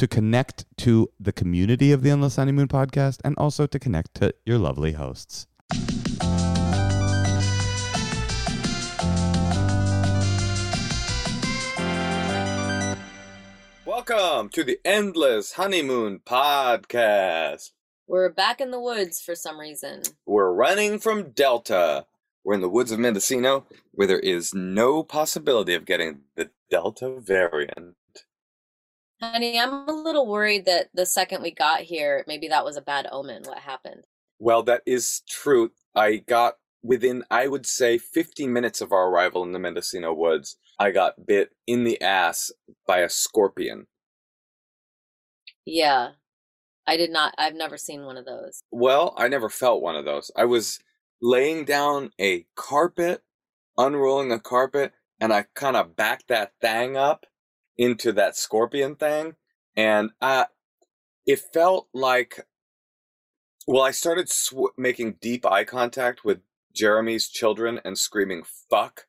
To connect to the community of the Endless Honeymoon podcast and also to connect to your lovely hosts. Welcome to the Endless Honeymoon Podcast. We're back in the woods for some reason. We're running from Delta. We're in the woods of Mendocino, where there is no possibility of getting the Delta variant. Honey, I'm a little worried that the second we got here, maybe that was a bad omen. What happened? Well, that is true. I got within, I would say, 15 minutes of our arrival in the Mendocino woods, I got bit in the ass by a scorpion. Yeah. I did not, I've never seen one of those. Well, I never felt one of those. I was laying down a carpet, unrolling a carpet, and I kind of backed that thing up into that scorpion thing, and uh, it felt like. Well, I started sw- making deep eye contact with Jeremy's children and screaming "fuck,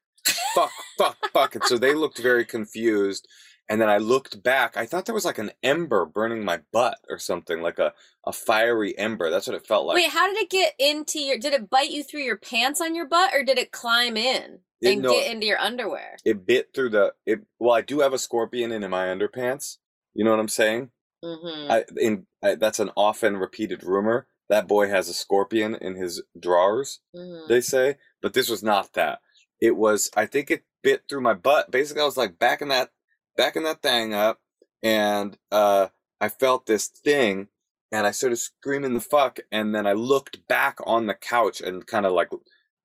fuck, fuck, fuck," and so they looked very confused. And then I looked back. I thought there was like an ember burning my butt or something, like a, a fiery ember. That's what it felt like. Wait, how did it get into your, did it bite you through your pants on your butt or did it climb in It- and no, get into your underwear? it bit through the it well i do have a scorpion in, in my underpants you know what i'm saying Mm-hmm. i in I, that's an often repeated rumor that boy has a scorpion in his drawers mm-hmm. they say but this was not that it was i think it bit through my butt basically i was like back in that backing that thing up and uh i felt this thing and i started screaming the fuck and then i looked back on the couch and kind of like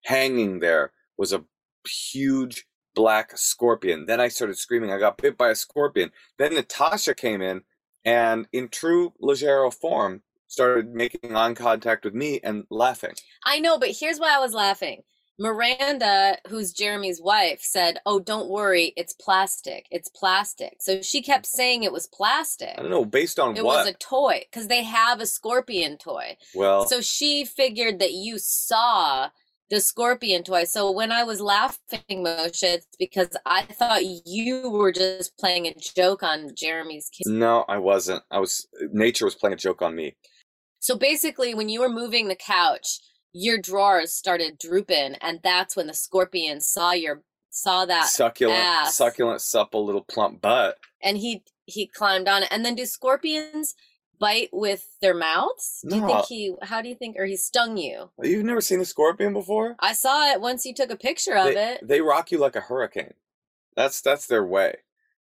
hanging there was a huge black scorpion. Then I started screaming. I got bit by a scorpion. Then Natasha came in and, in true Leggero form, started making eye contact with me and laughing. I know, but here's why I was laughing. Miranda, who's Jeremy's wife, said, Oh, don't worry, it's plastic. It's plastic. So she kept saying it was plastic. I don't know, based on It what? was a toy because they have a scorpion toy. well, So she figured that you saw the scorpion toy. So when I was laughing, Moshe, it's because I thought you were just playing a joke on Jeremy's kid. no, I wasn't. I was. Nature was playing a joke on me. So basically, when you were moving the couch, your drawers started drooping, and that's when the scorpion saw your saw that succulent, ass. succulent, supple, little plump butt. and he he climbed on it. And then do scorpions bite with their mouths? Do you No. think he? How do you think? Or he stung you? You've never seen a scorpion before? I saw it once you took a picture of they, it. they rock you like a hurricane. That's that's their way.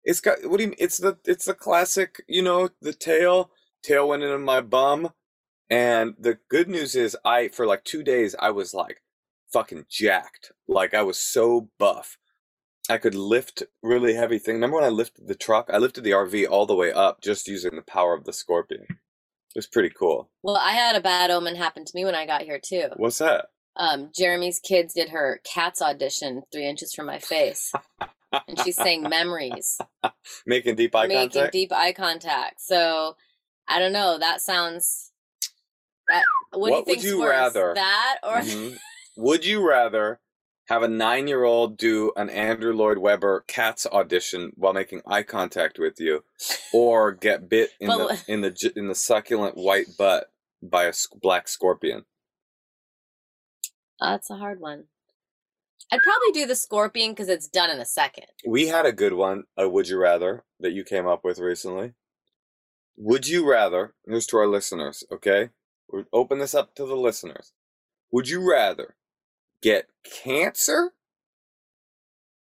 It's got what do you mean? It's the it's the classic, you know, the tail tail went into my bum, and the good news is I for like two days I was like fucking jacked, like I was so buff. I could lift really heavy things. Remember when I lifted the truck? I lifted the RV all the way up just using the power of the scorpion. It was pretty cool. Well, I had a bad omen happen to me when I got here too. What's that? Um, Jeremy's kids did her Cats audition three inches from my face, and she's saying memories, Making deep eye making contact. Making deep eye contact. So I don't know. That sounds. That what, do you What would you worse, rather? that or Mhm. Would you rather have a nine-year-old do an Andrew Lloyd Webber Cats audition while making eye contact with you, or get bit in But the in the in the succulent white butt by a black scorpion? Oh, that's a hard one. I'd probably do the scorpion because it's done in a second. We had a good one, a would you rather, that you came up with recently. Would you rather, here's to our listeners, okay? We'll open this up to the listeners. Would you rather get cancer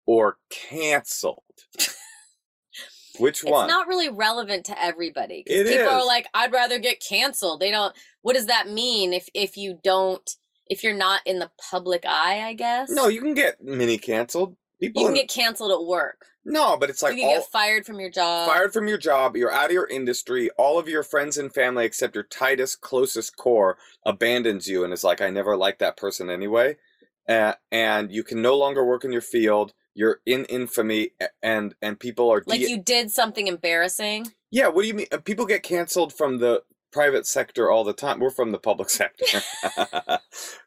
or canceled? Which one? It's not really relevant to everybody. It people are like, I'd rather get canceled. They don't. What does that mean if if you don't if you're not in the public eye? I guess. no, you can get mini canceled. People you can in- get canceled at work. no, but it's like you can all get fired from your job. fired from your job, you're out of your industry, all of your friends and family except your tightest, closest core abandons you and is like, I never liked that person anyway. Uh, and you can no longer work in your field. You're in infamy, and and people are Like you did something embarrassing. yeah. What do you mean? Uh, People get canceled from the private sector all the time. We're from the public sector.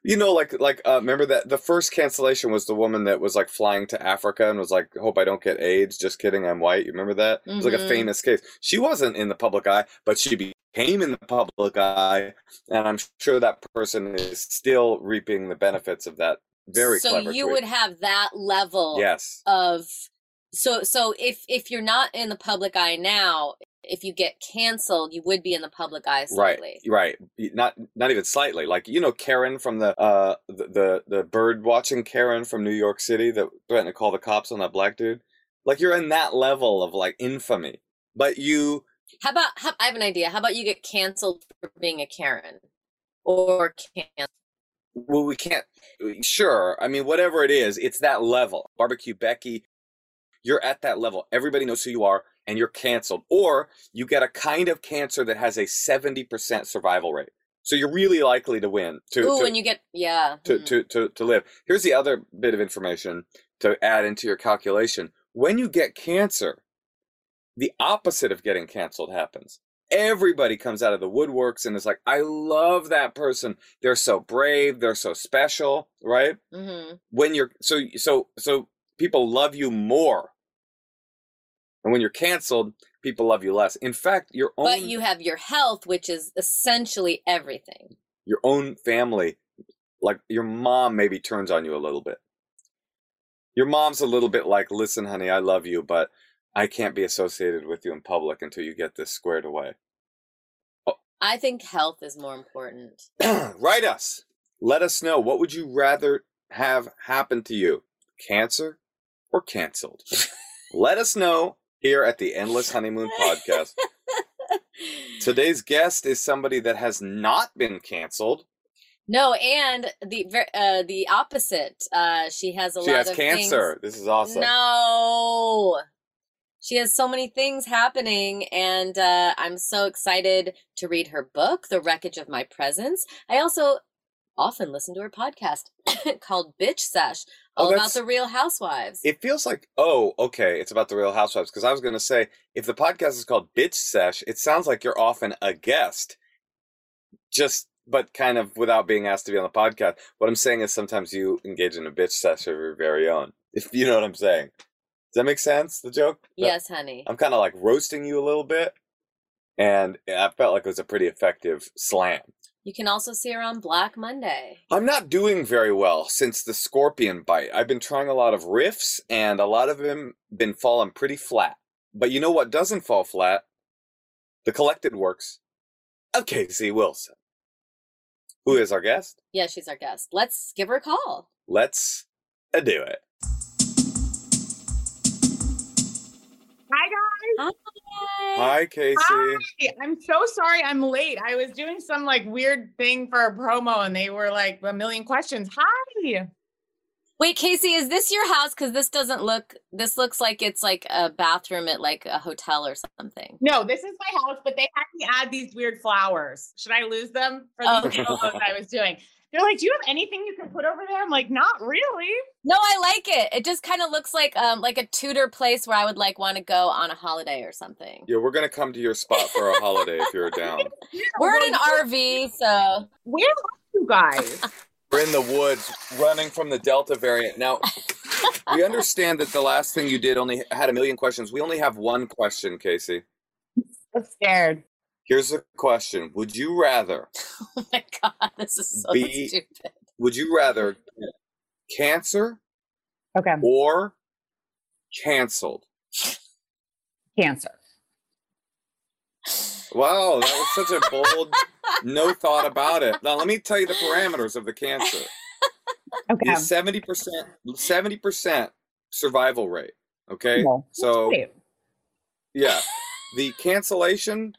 you know, like like uh, remember that the first cancellation was the woman that was like flying to Africa and was like, "Hope I don't get AIDS." Just kidding, I'm white. You remember that? It was like a Mhm. famous case. She wasn't in the public eye, but she became in the public eye, and I'm sure that person is still reaping the benefits of that very so you tweet. would have that level yes. of so so if if you're not in the public eye now if you get canceled you would be in the public eye slightly Right, right. Not not even slightly. Like you know, Karen from the uh the the, the bird watching Karen from New York City that threatened to call the cops on that black dude. Like you're in that level of like infamy, but you how about how, i have an idea how about you get canceled for being a karen or can well we can't. Sure, I mean whatever it is, it's that level. Barbecue Becky, you're at that level. Everybody knows who you are, and you're canceled. Or you get a kind of cancer that has a seventy percent survival rate. So you're really likely to win. To, ooh to, when you get yeah to, mhm. to, to, to live. Here's the other bit of information to add into your calculation. When you get cancer, the opposite of getting canceled happens. Everybody comes out of the woodworks and is like, I love that person. They're so brave. They're so special, right? Mhm. When you're so, so, so people love you more. And when you're canceled, people love you less. In fact, your own, but you have your health which is essentially everything your own family, like your mom maybe turns on you a little bit. Your mom's a little bit like, listen, honey, I love you, but I can't be associated with you in public until you get this squared away. Oh. i think health is more important Write us. Let us know. What would you rather have happen to you? Cancer or canceled? Let us know here at the Endless Honeymoon Podcast. Today's guest is somebody that has not been canceled. no and the uh the opposite uh she has a She lot has of cancer. This is awesome. No. She has so many things happening, and uh, I'm so excited to read her book, The Wreckage of My Presence. I also often listen to her podcast called Bitch Sesh, Oh, all about the real housewives. It feels like, oh, okay, it's about the Real Housewives. Because I was going to say, if the podcast is called Bitch Sesh, it sounds like you're often a guest, just but kind of without being asked to be on the podcast. What I'm saying is sometimes you engage in a bitch sesh of your very own. If you know what I'm saying. Does that make sense? The joke? yes, honey. I'm kind of like roasting you a little bit, and I felt like it was a pretty effective slam. You can also see her on Black Monday. I'm not doing very well since the scorpion bite. I've been trying a lot of riffs, and a lot of them been falling pretty flat. But you know what doesn't fall flat? The collected works of Casey Wilson, who is our guest. Yeah, she's our guest. Let's give her a call. Let's uh, do it. Hi guys. Hi. Hi, Casey. Hi. I'm so sorry I'm late. I was doing some like weird thing for a promo and they were like a million questions. Hi. Wait, Wait, Casey, is this your house? Because this doesn't look. This looks like it's like a bathroom at like a hotel or something. No, this is my house, but they had me add these weird flowers. Should I lose them for Oh. these photos I was doing? They're like, "Do you have anything you can put over there?" I'm like, "Not really." No, I like it. It just kind of looks like um like a Tudor place where I would like want to go on a holiday or something. Yeah, we're gonna come to your spot for a holiday if you're down. Yeah, We're well, in an RV, so Where are you guys? We're in the woods running from the Delta variant. Now, we understand that the last thing you did only had a million questions. We only have one question, Casey. I'm scared. Here's a question Would you rather, oh my god, this is so Be- stupid. would you rather get cancer Okay, or canceled? cancer. Wow, that was such a bold, no thought about it. Now, let me tell you the parameters of the cancer. Okay. The 70%, 70% survival rate. Okay. Well, So, wait. yeah, the cancellation,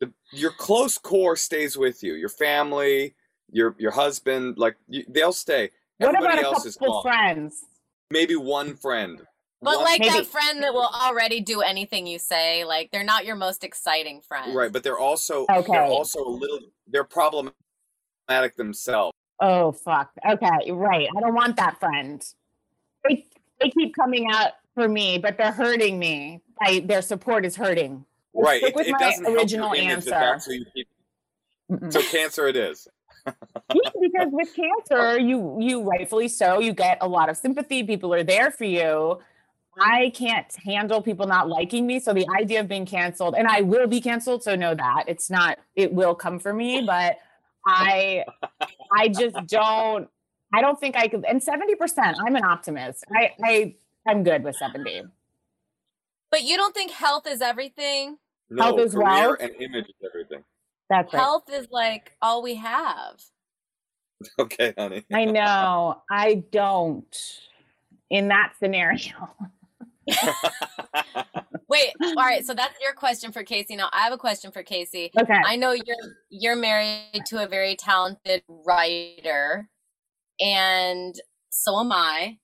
the, your close core stays with you. Your family, your your husband, like you, they'll stay. what Everybody about a else couple friends? Maybe one friend. But One- like Maybe. that friend that will already do anything you say, like they're not your most exciting friend. right, but they're also Okay. they're also a little they're problematic themselves. Oh fuck. Okay, right. I don't want that friend. They they keep coming out for me, but they're hurting me. I, their support is hurting. Right. stick It, with it my doesn't original answer. that's who you keep. So cancer it is. Yeah, because with cancer, you you rightfully so, you get a lot of sympathy. People are there for you. I can't handle people not liking me. So the idea of being canceled, and I will be canceled, so know that it's not. It will come for me, but I, I just don't. I don't think I could. And seventy percent, I'm an optimist. I I I'm good with seventy. But you don't think health is everything? No, Health is career wealth. and image is everything. That's right. Health is like all we have. Okay, honey. I know. I don't. In that scenario. Wait, all right, so that's your question for Casey. Now I have a question for Casey. Okay. I know you're you're married to a very talented writer, and so am I.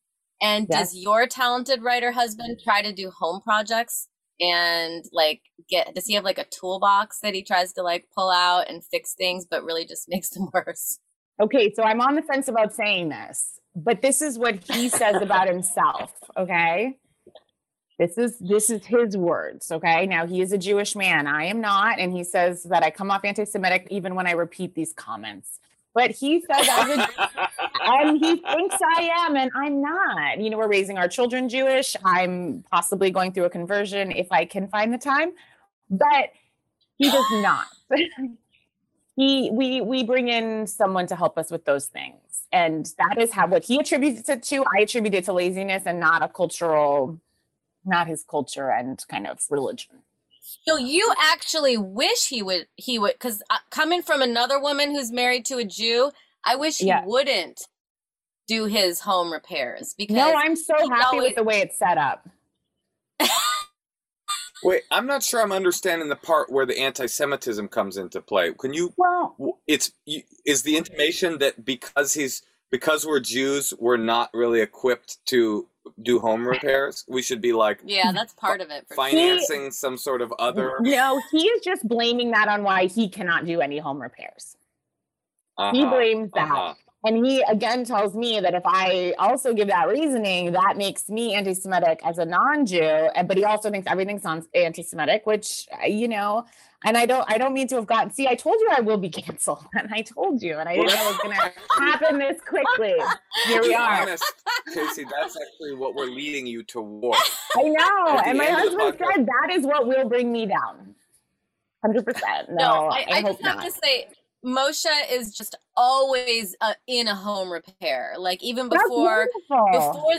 And Yes. does your talented writer husband try to do home projects and like get does he have like a toolbox that he tries to like pull out and fix things but really just makes them worse? Okay, so I'm on the fence about saying this, but this is what he says about himself, okay? This is this is his words, okay? Now he is a Jewish man. I am not, and he says that I come off anti-Semitic even when I repeat these comments. But he says a and he thinks I am, and I'm not. You know, we're raising our children Jewish. I'm possibly going through a conversion if I can find the time, but he does not. he we we bring in someone to help us with those things, and that is how what he attributes it to. I attribute it to laziness and not a cultural, not his culture and kind of religion. So you actually wish he would he would because uh, coming from another woman who's married to a Jew, I wish he Yeah. wouldn't do his home repairs because No, I'm so happy always- with the way it's set up. Wait, I'm not sure I'm understanding the part where the anti-Semitism comes into play. Can you? Well, It's you- is the intimation that because he's because we're Jews, we're not really equipped to do home repairs. We should be like yeah, that's part of it. For sure. financing some sort of other. no, he is just blaming that on why he cannot do any home repairs. He Uh-huh, blames that. uh-huh. And he again tells me that if I also give that reasoning, that makes me anti Semitic as a non Jew. But he also thinks everything sounds anti Semitic, which, uh, you know, and I don't, I don't mean to have gotten. See, I told you I will be canceled, and I told you, and I didn't know it was going to happen this quickly. Here we are. honest, Casey, that's actually what we're leading you toward. I know, and my end of the husband said that is what will bring me down. Hundred percent. No, No, I, I, hope just have not. to say, Moshe is just always uh, in a home repair. Like even before, before.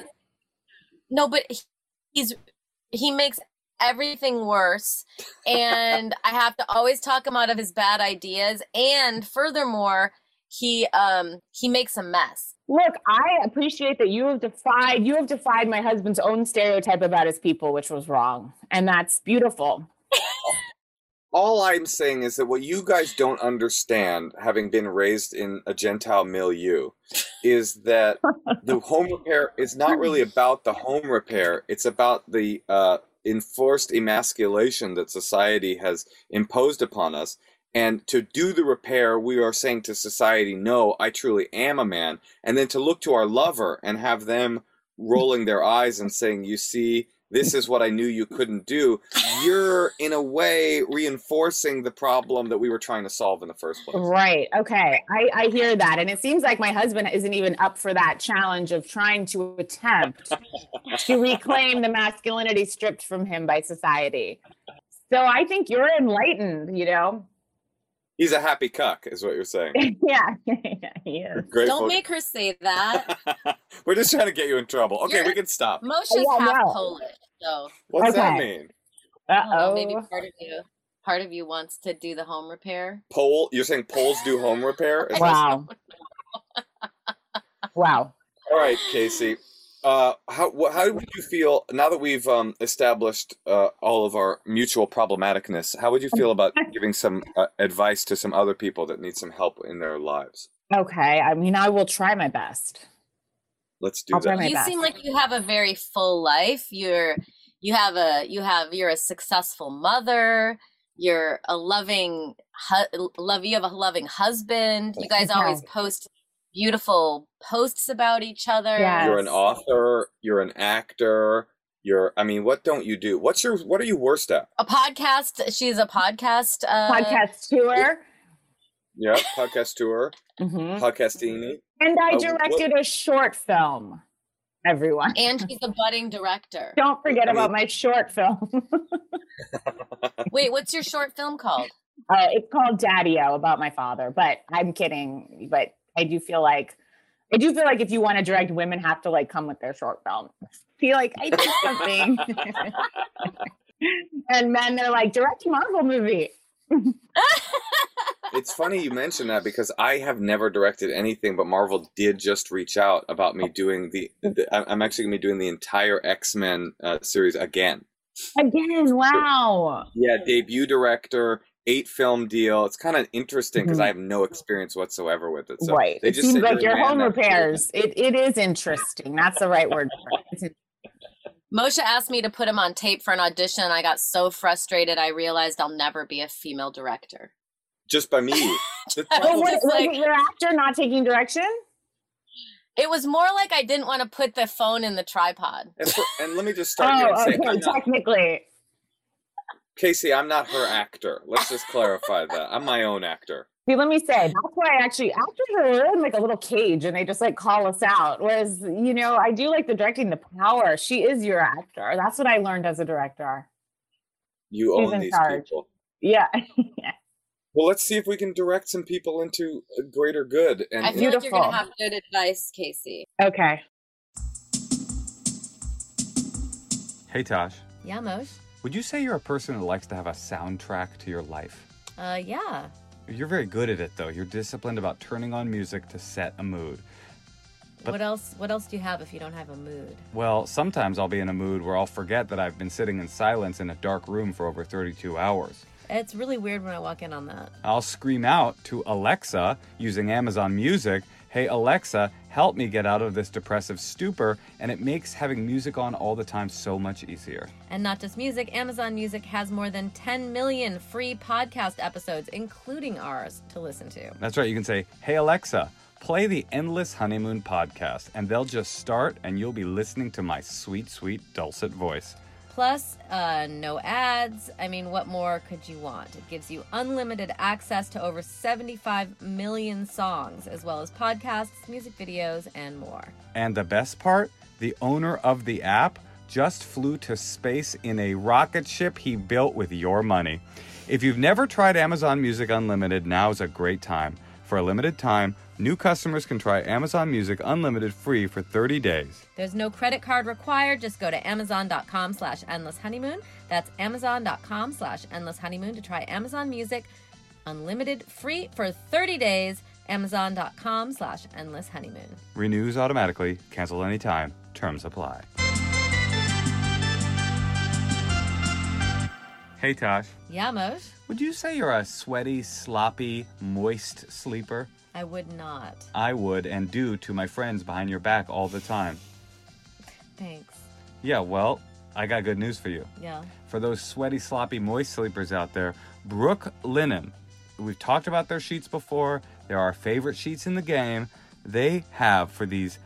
No, but he- he's he makes everything worse, and I have to always talk him out of his bad ideas. And furthermore, he um he makes a mess. Look, I appreciate that you have defied you have defied my husband's own stereotype about his people, which was wrong, and that's beautiful. All I'm saying is that what you guys don't understand, having been raised in a Gentile milieu, is that the home repair is not really about the home repair. It's about the uh, enforced emasculation that society has imposed upon us. And to do the repair, we are saying to society, no, I truly am a man. And then to look to our lover and have them rolling their eyes and saying, you see, this is what I knew you couldn't do. You're, in a way, reinforcing the problem that we were trying to solve in the first place. Right. Okay. I, I hear that. And it seems like my husband isn't even up for that challenge of trying to attempt to reclaim the masculinity stripped from him by society. So I think you're enlightened, you know? He's a happy cuck, is what you're saying. yeah, yeah, he is. Grateful. Don't make her say that. We're just trying to get you in trouble. Okay, You're- we can stop. Moshe's Yeah, half no. Polish, so What's that mean? Uh I maybe oh. part of you, part of you wants to do the home repair. Pole? You're saying Poles do home repair? Wow. wow. All right, Casey. Uh, how wh- how would you feel now that we've um, established uh, all of our mutual problematicness? How would you feel about giving some uh, advice to some other people that need some help in their lives? Okay. I mean, I will try my best. Let's do I'll that. you best. seem like you have a very full life. You're you have a you have you're a successful mother. You're a loving hu- love. You have a loving husband. You guys always post beautiful posts about each other. Yes. You're an author. You're an actor. You're. I mean, what don't you do? What's your? What are you worst at? A podcast. She's a podcast. Uh, Podcast tour. Yeah, podcast tour, Mhm. podcastini. And I Uh, directed a short film, everyone. And she's a budding director. Don't forget I mean- about my short film. Wait, what's your short film called? Uh, it's called Daddy-O about my father, but I'm kidding. But I do feel like I do feel like if you want to direct, women have to like come with their short film. Be like I did something, and men they're like direct a Marvel movie. It's funny you mention that because I have never directed anything, but Marvel did just reach out about me doing the. the I'm- actually going to be doing the entire X Men uh, series again. Again, wow. Yeah, debut director, eight film deal. It's kind of interesting because Mhm. I have no experience whatsoever with it. So right. they It just seems like your home repairs. It it is interesting. That's the right word. for it. Moshe asked me to put him on tape for an audition. I got so frustrated. I realized I'll never be a female director. just by me. The I But problem- what, It's was like- it your actor not taking direction? It was more like I didn't want to put the phone in the tripod. and, for- and let me just start here and Oh, say, okay. I'm not, Technically, Casey, I'm not her actor. Let's just clarify that. I'm my own actor. See, let me say that's why I actually actors are in like a little cage and they just like call us out. Whereas, you know, I do like the directing the power. She is your actor. That's what I learned as a director. You She's own in these charge. people. Yeah. Well, let's see if we can direct some people into a greater good. And I feel like you're going to have good advice, Casey. okay. Hey, Tosh. Yeah, Mosh. Would you say you're a person who likes to have a soundtrack to your life? Uh, yeah. You're very good at it, though. You're disciplined about turning on music to set a mood. But- what else? What else do you have if you don't have a mood? Well, sometimes I'll be in a mood where I'll forget that I've been sitting in silence in a dark room for over 32 hours. It's really weird when I walk in on that. I'll scream out to Alexa using Amazon Music, Hey Alexa, help me get out of this depressive stupor, and it makes having music on all the time so much easier. And not just music, Amazon Music has more than 10 million free podcast episodes, including ours, to listen to. That's right, you can say, Hey Alexa, play the Endless Honeymoon podcast, and they'll just start, and you'll be listening to my sweet, sweet, dulcet voice. Plus, uh, no ads. I mean, what more could you want? It gives you unlimited access to over 75 million songs, as well as podcasts, music videos, and more. And the best part, the owner of the app just flew to space in a rocket ship he built with your money. If you've never tried Amazon Music Unlimited, now's a great time. For a limited time, new customers can try Amazon Music Unlimited free for 30 days. There's no credit card required. Just go to amazon.com slash endless honeymoon. That's amazon.com slash endless honeymoon to try Amazon Music unlimited free for 30 days. Amazon.com slash endless honeymoon. Renews automatically, cancel anytime, terms apply. Hey, Tosh. Yeah, Moj? Would you say you're a sweaty, sloppy, moist sleeper? I would not. I would and do to my friends behind your back all the time. Thanks. Yeah, well, I got good news for you. Yeah. For those sweaty, sloppy, moist sleepers out there, Brook Linen. We've talked about their sheets before. They're our favorite sheets in the game. They have, for these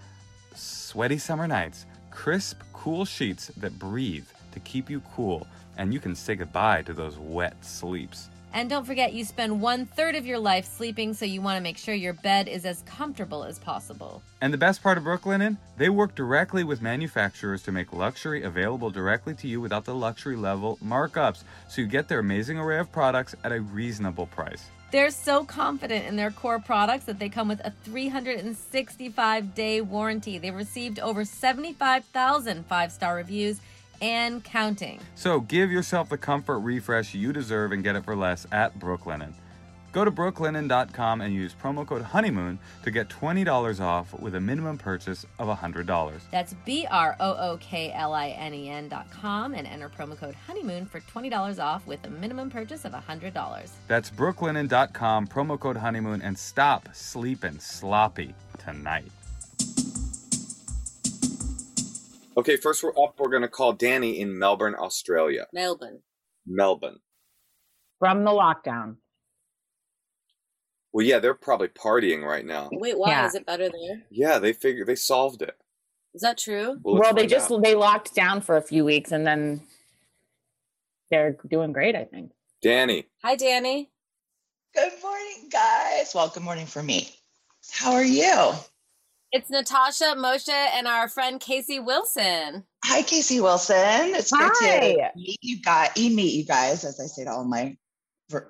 sweaty summer nights, crisp, cool sheets that breathe to keep you cool, and you can say goodbye to those wet sleeps. And don't forget, you spend one third of your life sleeping, so you want to make sure your bed is as comfortable as possible. And the best part of Brooklinen, they work directly with manufacturers to make luxury available directly to you without the luxury level markups, so you get their amazing array of products at a reasonable price. They're so confident in their core products that they come with a 365 day warranty. They've received over 75,000 five star reviews and counting. So give yourself the comfort refresh you deserve and get it for less at Brooklinen. Go to brooklinen.com and use promo code honeymoon to get $20 off with a minimum purchase of $100. That's B R O O K L I N E N dot com and enter promo code honeymoon for $20 off with a minimum purchase of $100. That's brooklinen.com, promo code honeymoon, and stop sleeping sloppy tonight. Okay, first we're up. We're going to call Danny in Melbourne, Australia. Melbourne. Melbourne. From the lockdown. Well, yeah, they're probably partying right now. Wait, why Yeah. is it better there? Yeah, they figured they solved it. Is that true? Well, well, they just out. they locked down for a few weeks and then they're doing great, I think. Danny. Hi, Danny. Good morning, guys. Well, good morning for me. How are you? It's Natasha, Moshe, and our friend Casey Wilson. Hi, Casey Wilson. It's good to meet you guys. Meet you guys, as I say to all my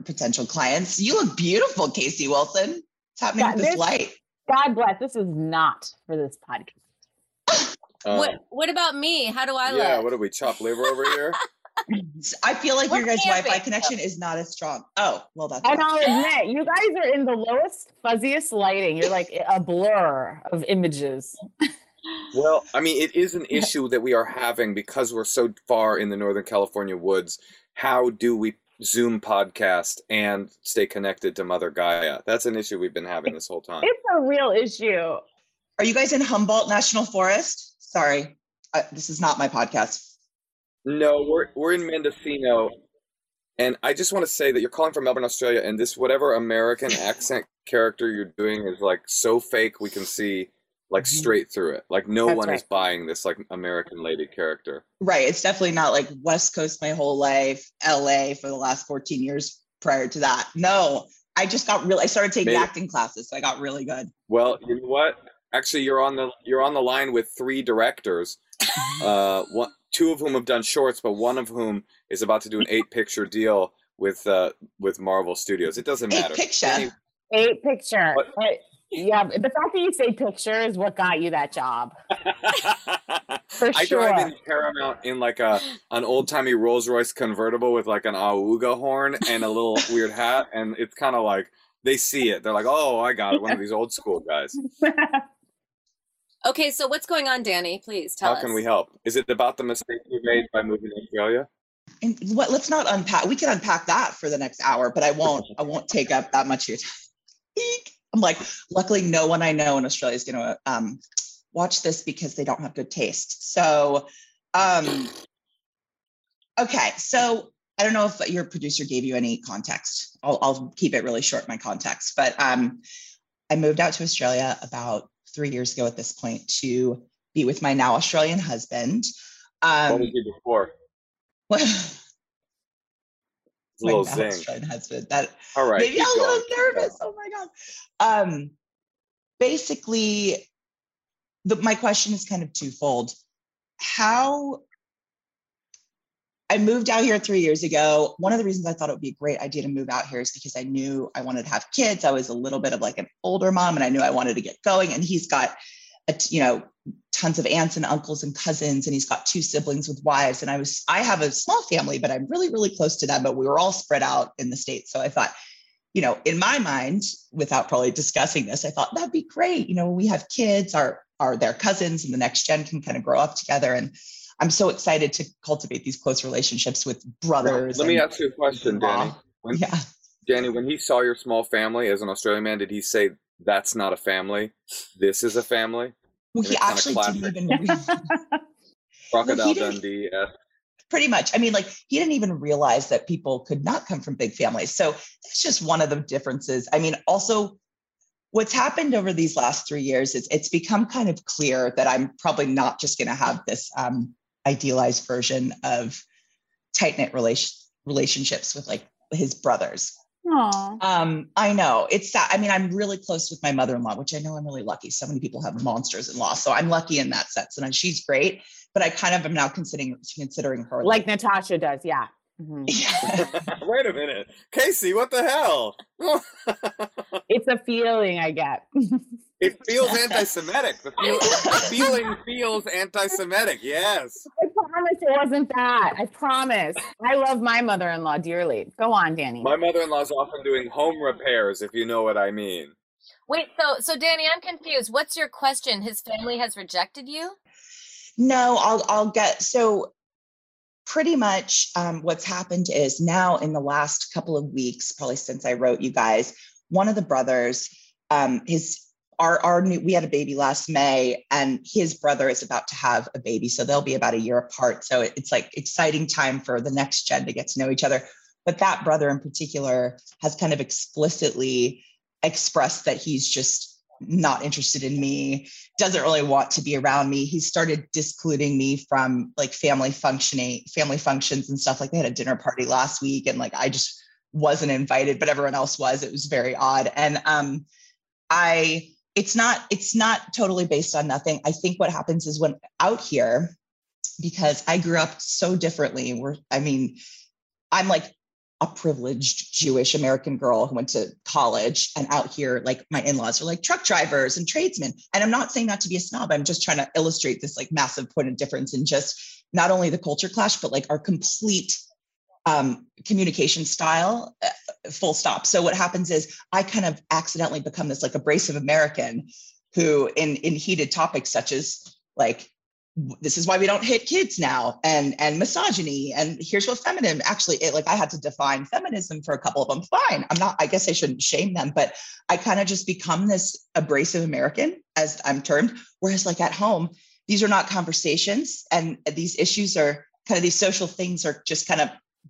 potential clients. You look beautiful, Casey Wilson. What's happening Yeah, with this this- light? God bless. This is not for this podcast. Um, what What about me? How do I yeah, look? Yeah, what do we chop liver over here? I feel like What your guys' camping? Wi-Fi connection is not as strong. Oh, well, that's And why. I'll admit, you guys are in the lowest, fuzziest lighting. You're like a blur of images. well, I mean, it is an issue that we are having because we're so far in the Northern California woods. How do we Zoom podcast and stay connected to Mother Gaia? That's an issue we've been having this whole time. It's a real issue. Are you guys in Humboldt National Forest? Sorry, uh, this is not my podcast. No, we're we're in Mendocino, and I just want to say that you're calling from Melbourne, Australia, and this whatever American accent character you're doing is like so fake we can see like Mhm. straight through it. Like no That's one is buying this like American lady character. Right. It's definitely not like West Coast my whole life, LA for the last 14 years prior to that. No, I just got really, I started taking Maybe- acting classes. So I got really good. Well, you know what? Actually, you're on the you're on the line with three directors. Uh, one, two of whom have done shorts, but one of whom is about to do an eight picture deal with uh with Marvel Studios. It doesn't matter. Eight matter. picture. Any- Eight picture. What? But, yeah, the fact that you say picture is what got you that job. For sure. I sure. drive in Paramount in like a an old timey Rolls Royce convertible with like an auga horn and a little weird hat, and it's kind of like they see it. They're like, "Oh, I got it." One of these old school guys. Okay, so what's going on, Danny? Please tell How us. How can we help? Is it about the mistake you made by moving to Australia? And what, let's not unpack. We can unpack that for the next hour, but I won't. I won't take up that much of your time. Eek. I'm like, luckily, no one I know in Australia is going to um, watch this because they don't have good taste. So, um, okay. So I don't know if your producer gave you any context. I'll, I'll keep it really short, my context. But um, I moved out to Australia about three years ago at this point to be with my now Australian husband. what Um, was you before? well, A little my now zing. Australian husband. That All right. maybe I'm a little nervous. Oh my god. Um, basically, the, my question is kind of twofold. How I moved out here three years ago. One of the reasons I thought it would be a great idea to move out here is because I knew I wanted to have kids. I was a little bit of like an older mom, and I knew I wanted to get going. And he's got, a you know, tons of aunts and uncles and cousins, and he's got two siblings with wives. And I was, I have a small family, but I'm really, really close to them. But we were all spread out in the states. So I thought, you know, in my mind, without probably discussing this, I thought that'd be great. You know, we have kids, our our their cousins, and the next gen can kind of grow up together. And I'm so excited to cultivate these close relationships with brothers. Let me ask you a question, in-law. Danny. When, Yeah. Danny, when he saw your small family as an Australian man, did he say that's not a family? This is a family? Well, he actually didn't even Crocodile he didn't- Dundee. Yes. pretty much. I mean, like he didn't even realize that people could not come from big families. So that's just one of the differences. I mean, also what's happened over these last three years is it's become kind of clear that I'm probably not just going to have this um, idealized version of tight knit relation relationships with like his brothers. Aw. Um, I know it's sad. I mean, I'm really close with my mother-in-law, which I know I'm really lucky. So many people have monsters in law, so I'm lucky in that sense, and she's great. But I kind of am now considering considering her Like Natasha does, yeah. Mhm. Wait a minute. Casey, what the hell? It's a feeling I get. it feels anti Semitic. The, feel- the feeling feels anti Semitic. Yes. I promise it wasn't that. I promise. I love my mother-in-law dearly. Go on, Danny. My mother in law is often doing home repairs, if you know what I mean. Wait, so so Danny, I'm confused. What's your question? His family has rejected you? No, I'll I'll get so pretty much um, what's happened is now in the last couple of weeks, probably since I wrote you guys, one of the brothers, um, his our our new we had a baby last May, and his brother is about to have a baby, so they'll be about a year apart. So it- it's like exciting time for the next gen to get to know each other. But that brother in particular has kind of explicitly expressed that he's just not interested in me doesn't really want to be around me. He started discluding me from like family functioning, family functions and stuff. Like they had a dinner party last week, and like I just wasn't invited, but everyone else was. It was very odd. And um, I, it's not, it's not totally based on nothing. I think what happens is when out here, because I grew up so differently. Where I mean, I'm like a privileged Jewish American girl who went to college and out here, like my in-laws are like truck drivers and tradesmen. And I'm not saying that to be a snob. I'm just trying to illustrate this like massive point of difference in just not only the culture clash, but like our complete um, communication style, uh, full stop. So what happens is I kind of accidentally become this like abrasive American who in, in heated topics such as like this is why we don't hit kids now and and misogyny and here's what feminism actually it, like i had to define feminism for a couple of them. Fine i'm not i guess i shouldn't shame them but i kind of just become this abrasive american as i'm termed whereas like at home these are not conversations and these issues are kind of these social things are just kind of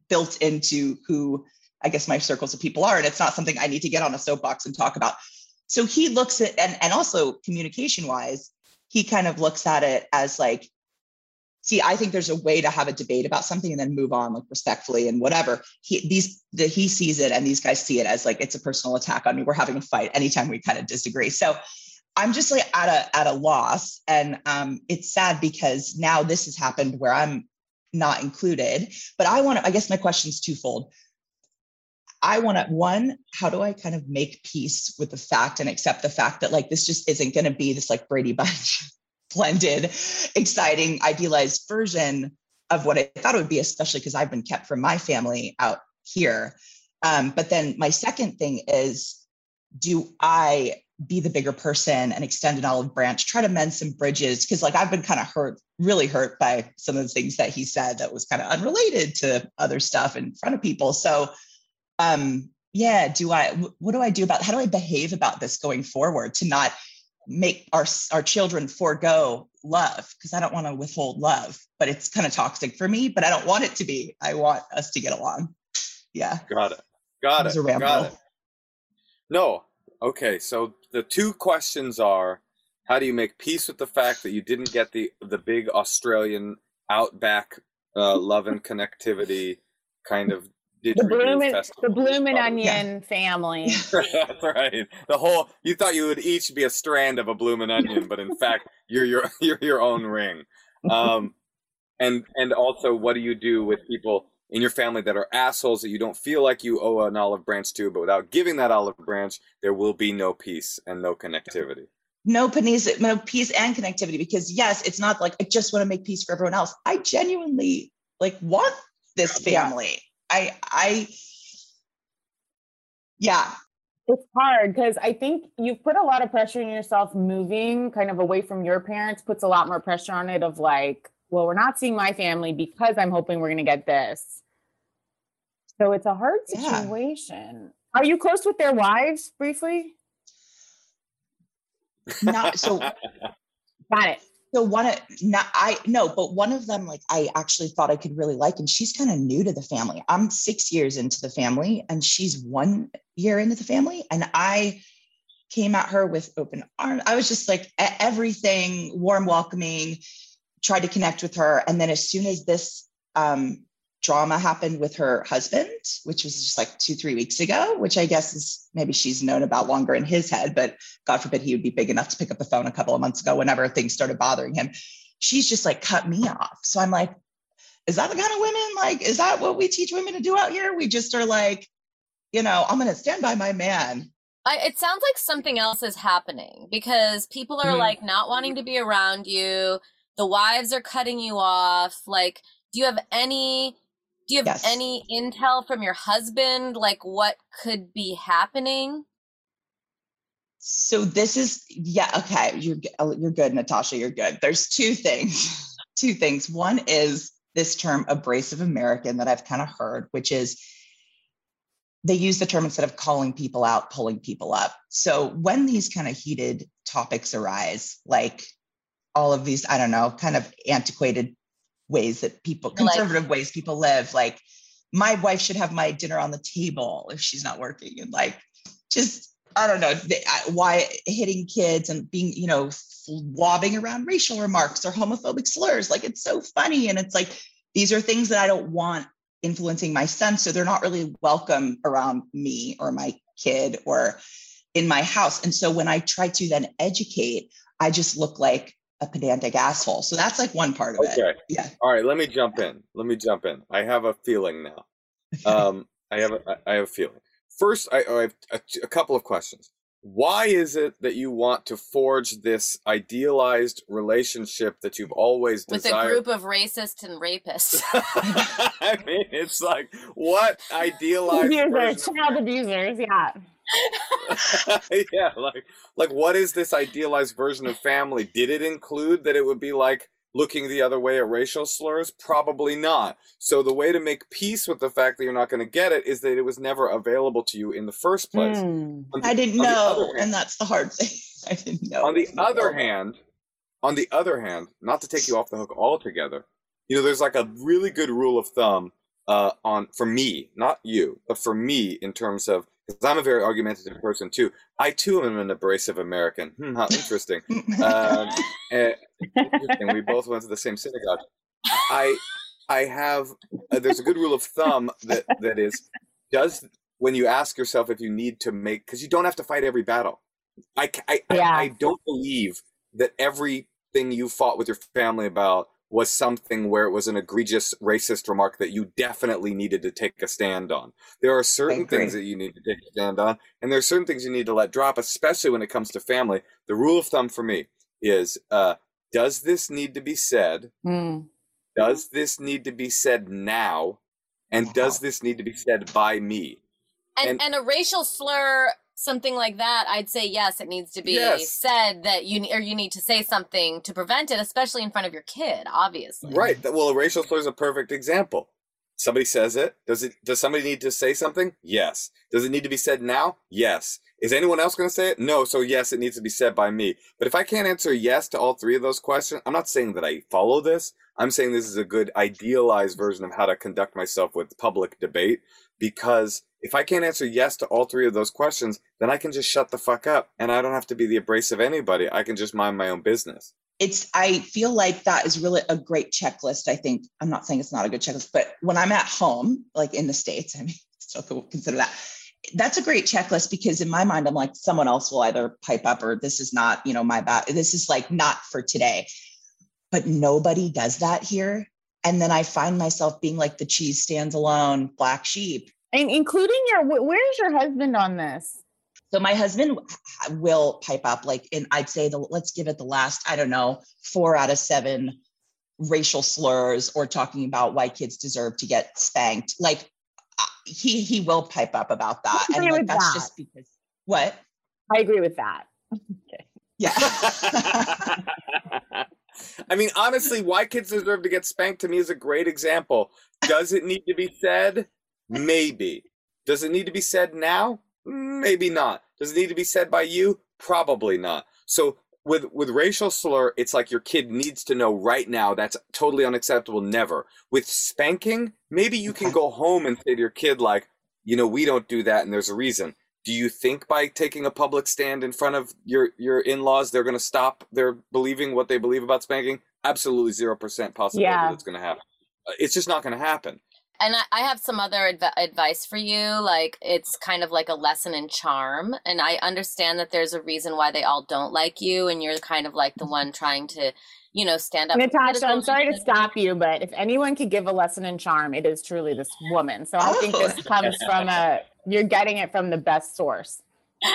built into who i guess my circles of people are and it's not something i need to get on a soapbox and talk about. So he looks at and and also communication wise he kind of looks at it as like see i think there's a way to have a debate about something and then move on like respectfully and whatever. He these the, he sees it and these guys see it as like it's a personal attack on me. We're having a fight anytime we kind of disagree. So i'm just like at a at a loss and um it's sad because now this has happened where i'm not included but i want to i guess my question is twofold I want to one, how do I kind of make peace with the fact and accept the fact that like this just isn't going to be this like Brady Bunch blended, exciting, idealized version of what I thought it would be, especially because I've been kept from my family out here. Um, but then my second thing is, do I be the bigger person and extend an olive branch, try to mend some bridges? Because like I've been kind of hurt, really hurt by some of the things that he said that was kind of unrelated to other stuff in front of people. So um yeah do i what do i do about how do i behave about this going forward to not make our our children forego love because i don't want to withhold love but it's kind of toxic for me but i don't want it to be i want us to get along yeah Got it. Got It it. a. Got it. No. Okay. So the two questions are: How do you make peace with the fact that you didn't get the the big Australian outback uh, love and connectivity kind of The didgeridoo bloomin' festival? the bloomin' Yeah. onion family. That's right. The whole you thought you would each be a strand of a bloomin' onion, but in fact you're your you're your own ring. Um, and and also, what do you do with people in your family that are assholes that you don't feel like you owe an olive branch to, but without giving that olive branch, there will be no peace and no connectivity. no peace no peace and connectivity because yes it's not like i just want to make peace for everyone else i genuinely like want this Yeah. family i i yeah It's hard because I think you've put a lot of pressure on yourself moving kind of away from your parents puts a lot more pressure on it of like well, we're not seeing my family because I'm hoping we're going to get this. So it's a hard Yeah. situation. Are you close with their wives briefly? Not so Got it. So one of not I no, but one of them like I actually thought I could really like, and she's kind of new to the family. I'm six years into the family, and she's one year into the family, and I came at her with open arms. I was just like everything warm, welcoming, tried to connect with her, and then as soon as this um, drama happened with her husband, which was just like two three weeks ago, which I guess is maybe she's known about longer in his head, but God forbid he would be big enough to pick up the phone a couple of months ago whenever things started bothering him. She's just like cut me off. So I'm like, is that the kind of women? Like, is that what we teach women to do out here? We just are like, you know, I'm gonna stand by my man. I, it sounds like something else is happening because people are Mhm. like not wanting to be around you. The wives are cutting you off. Like, do you have any? Do you have Yes. any intel from your husband? Like, what could be happening? So this is yeah, okay. You're uh, you're good, Natasha. You're good. There's two things. two things. One is this term abrasive American that I've kind of heard, which is they use the term instead of calling people out, pulling people up. So when these kind of heated topics arise, like all of these, I don't know, kind of antiquated ways that people, Like- conservative ways people live, like my wife should have my dinner on the table if she's not working, and like just I don't know why hitting kids and being, you know, wobbing around racial remarks or homophobic slurs. Like it's so funny. And it's like, these are things that I don't want influencing my son. So they're not really welcome around me or my kid or in my house. And so when I try to then educate, I just look like a pedantic asshole. So that's like one part of it. Okay. Yeah. All right, let me jump in. Let me jump in. I have a feeling now. Um, I have a, I have a feeling. First, I, I have a, a couple of questions. Why is it that you want to forge this idealized relationship that you've always With a group of racists and rapists. I mean, it's like what idealized Abusers, child abusers. Yeah. Of- yeah, like like what is this idealized version of family? Did it include that it would be like looking the other way at racial slurs? Probably not. So the way to make peace with the fact that you're not going to get it is that it was never available to you in the first place. On the- I didn't know. hand- And that's the hard thing. I didn't know. on the other available. hand, on the other hand, not to take you off the hook altogether, you know, there's like a really good rule of thumb uh, on for me, not you, but for me in terms of because I'm a very argumentative person too. I too am an abrasive American. Hmm, how interesting. um, eh, interesting. We both went to the same synagogue. I I have uh, there's a good rule of thumb that that is does when you ask yourself if you need to make because you don't have to fight every battle. I ca- I, I- I don't believe that everything you fought with your family about was something where it was an egregious racist remark that you definitely needed to take a stand on. There are certain things that you need to take a stand on, and there are certain things you need to let drop, especially when it comes to family. The rule of thumb for me is uh, does this need to be said? Hmm. Does this need to be said now? And does this need to be said by me? and, And- and a racial slur something like that i'd say yes it needs to be Yes. said that you or you need to say something to prevent it especially in front of your kid obviously Right. Well, a racial slur is a perfect example. Somebody says it. Does it? Does somebody need to say something? Yes. Does it need to be said now? Yes. Is anyone else going to say it? No. So yes, it needs to be said by me. But if I can't answer yes to all three of those questions, I'm not saying that I follow this. I'm saying this is a good idealized version of how to conduct myself with public debate. Because if I can't answer yes to all three of those questions, then I can just shut the fuck up, and I don't have to be the abrasive anybody. I can just mind my own business. it's i feel like that is really a great checklist i think i'm not saying it's not a good checklist but when i'm at home like in the states i mean still consider that that's a great checklist because in my mind i'm like someone else will either pipe up or this is not you know my bad this is like not for today but nobody does that here and then i find myself being like the cheese stands alone black sheep And including your, where's your husband on this? So my husband will pipe up like, and I'd say the let's give it the last, I don't know, four out of seven racial slurs or talking about why kids deserve to get spanked. Like uh, he he will pipe up about that, I and agree like with that's that. just because what? I agree with that. Okay. Yeah. I mean, honestly, why kids deserve to get spanked to me is a great example. Does it need to be said? Maybe. Does it need to be said now? Maybe not. Does it need to be said by you? Probably not. So with with racial slur, it's like your kid needs to know right now that's totally unacceptable. Never. With spanking, maybe you can go home and say to your kid, like, you know, we don't do that, and there's a reason. Do you think by taking a public stand in front of your your in laws, they're going to stop their believing what they believe about spanking? Absolutely zero percent possibility Yeah. that's going to happen. Uh, It's just not going to happen. And I, I have some other adv- advice for you. Like, it's kind of like a lesson in charm. And I understand that there's a reason why they all don't like you. And you're kind of like the one trying to, you know, stand up. Natasha, I'm sorry to stop you, but if anyone could give a lesson in charm, it is truly this woman. So I think this comes from a, you're getting it from the best source.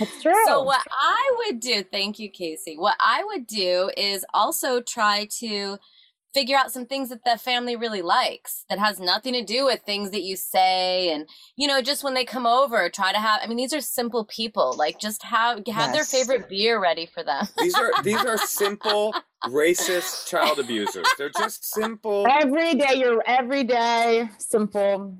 It's true. So what I would do, thank you, Casey. What I would do is also try to figure out some things that the family really likes that has nothing to do with things that you say and you know just when they come over try to have i mean these are simple people like just have have their favorite beer ready for them These are these are simple racist child abusers. They're just simple. every day, you're everyday simple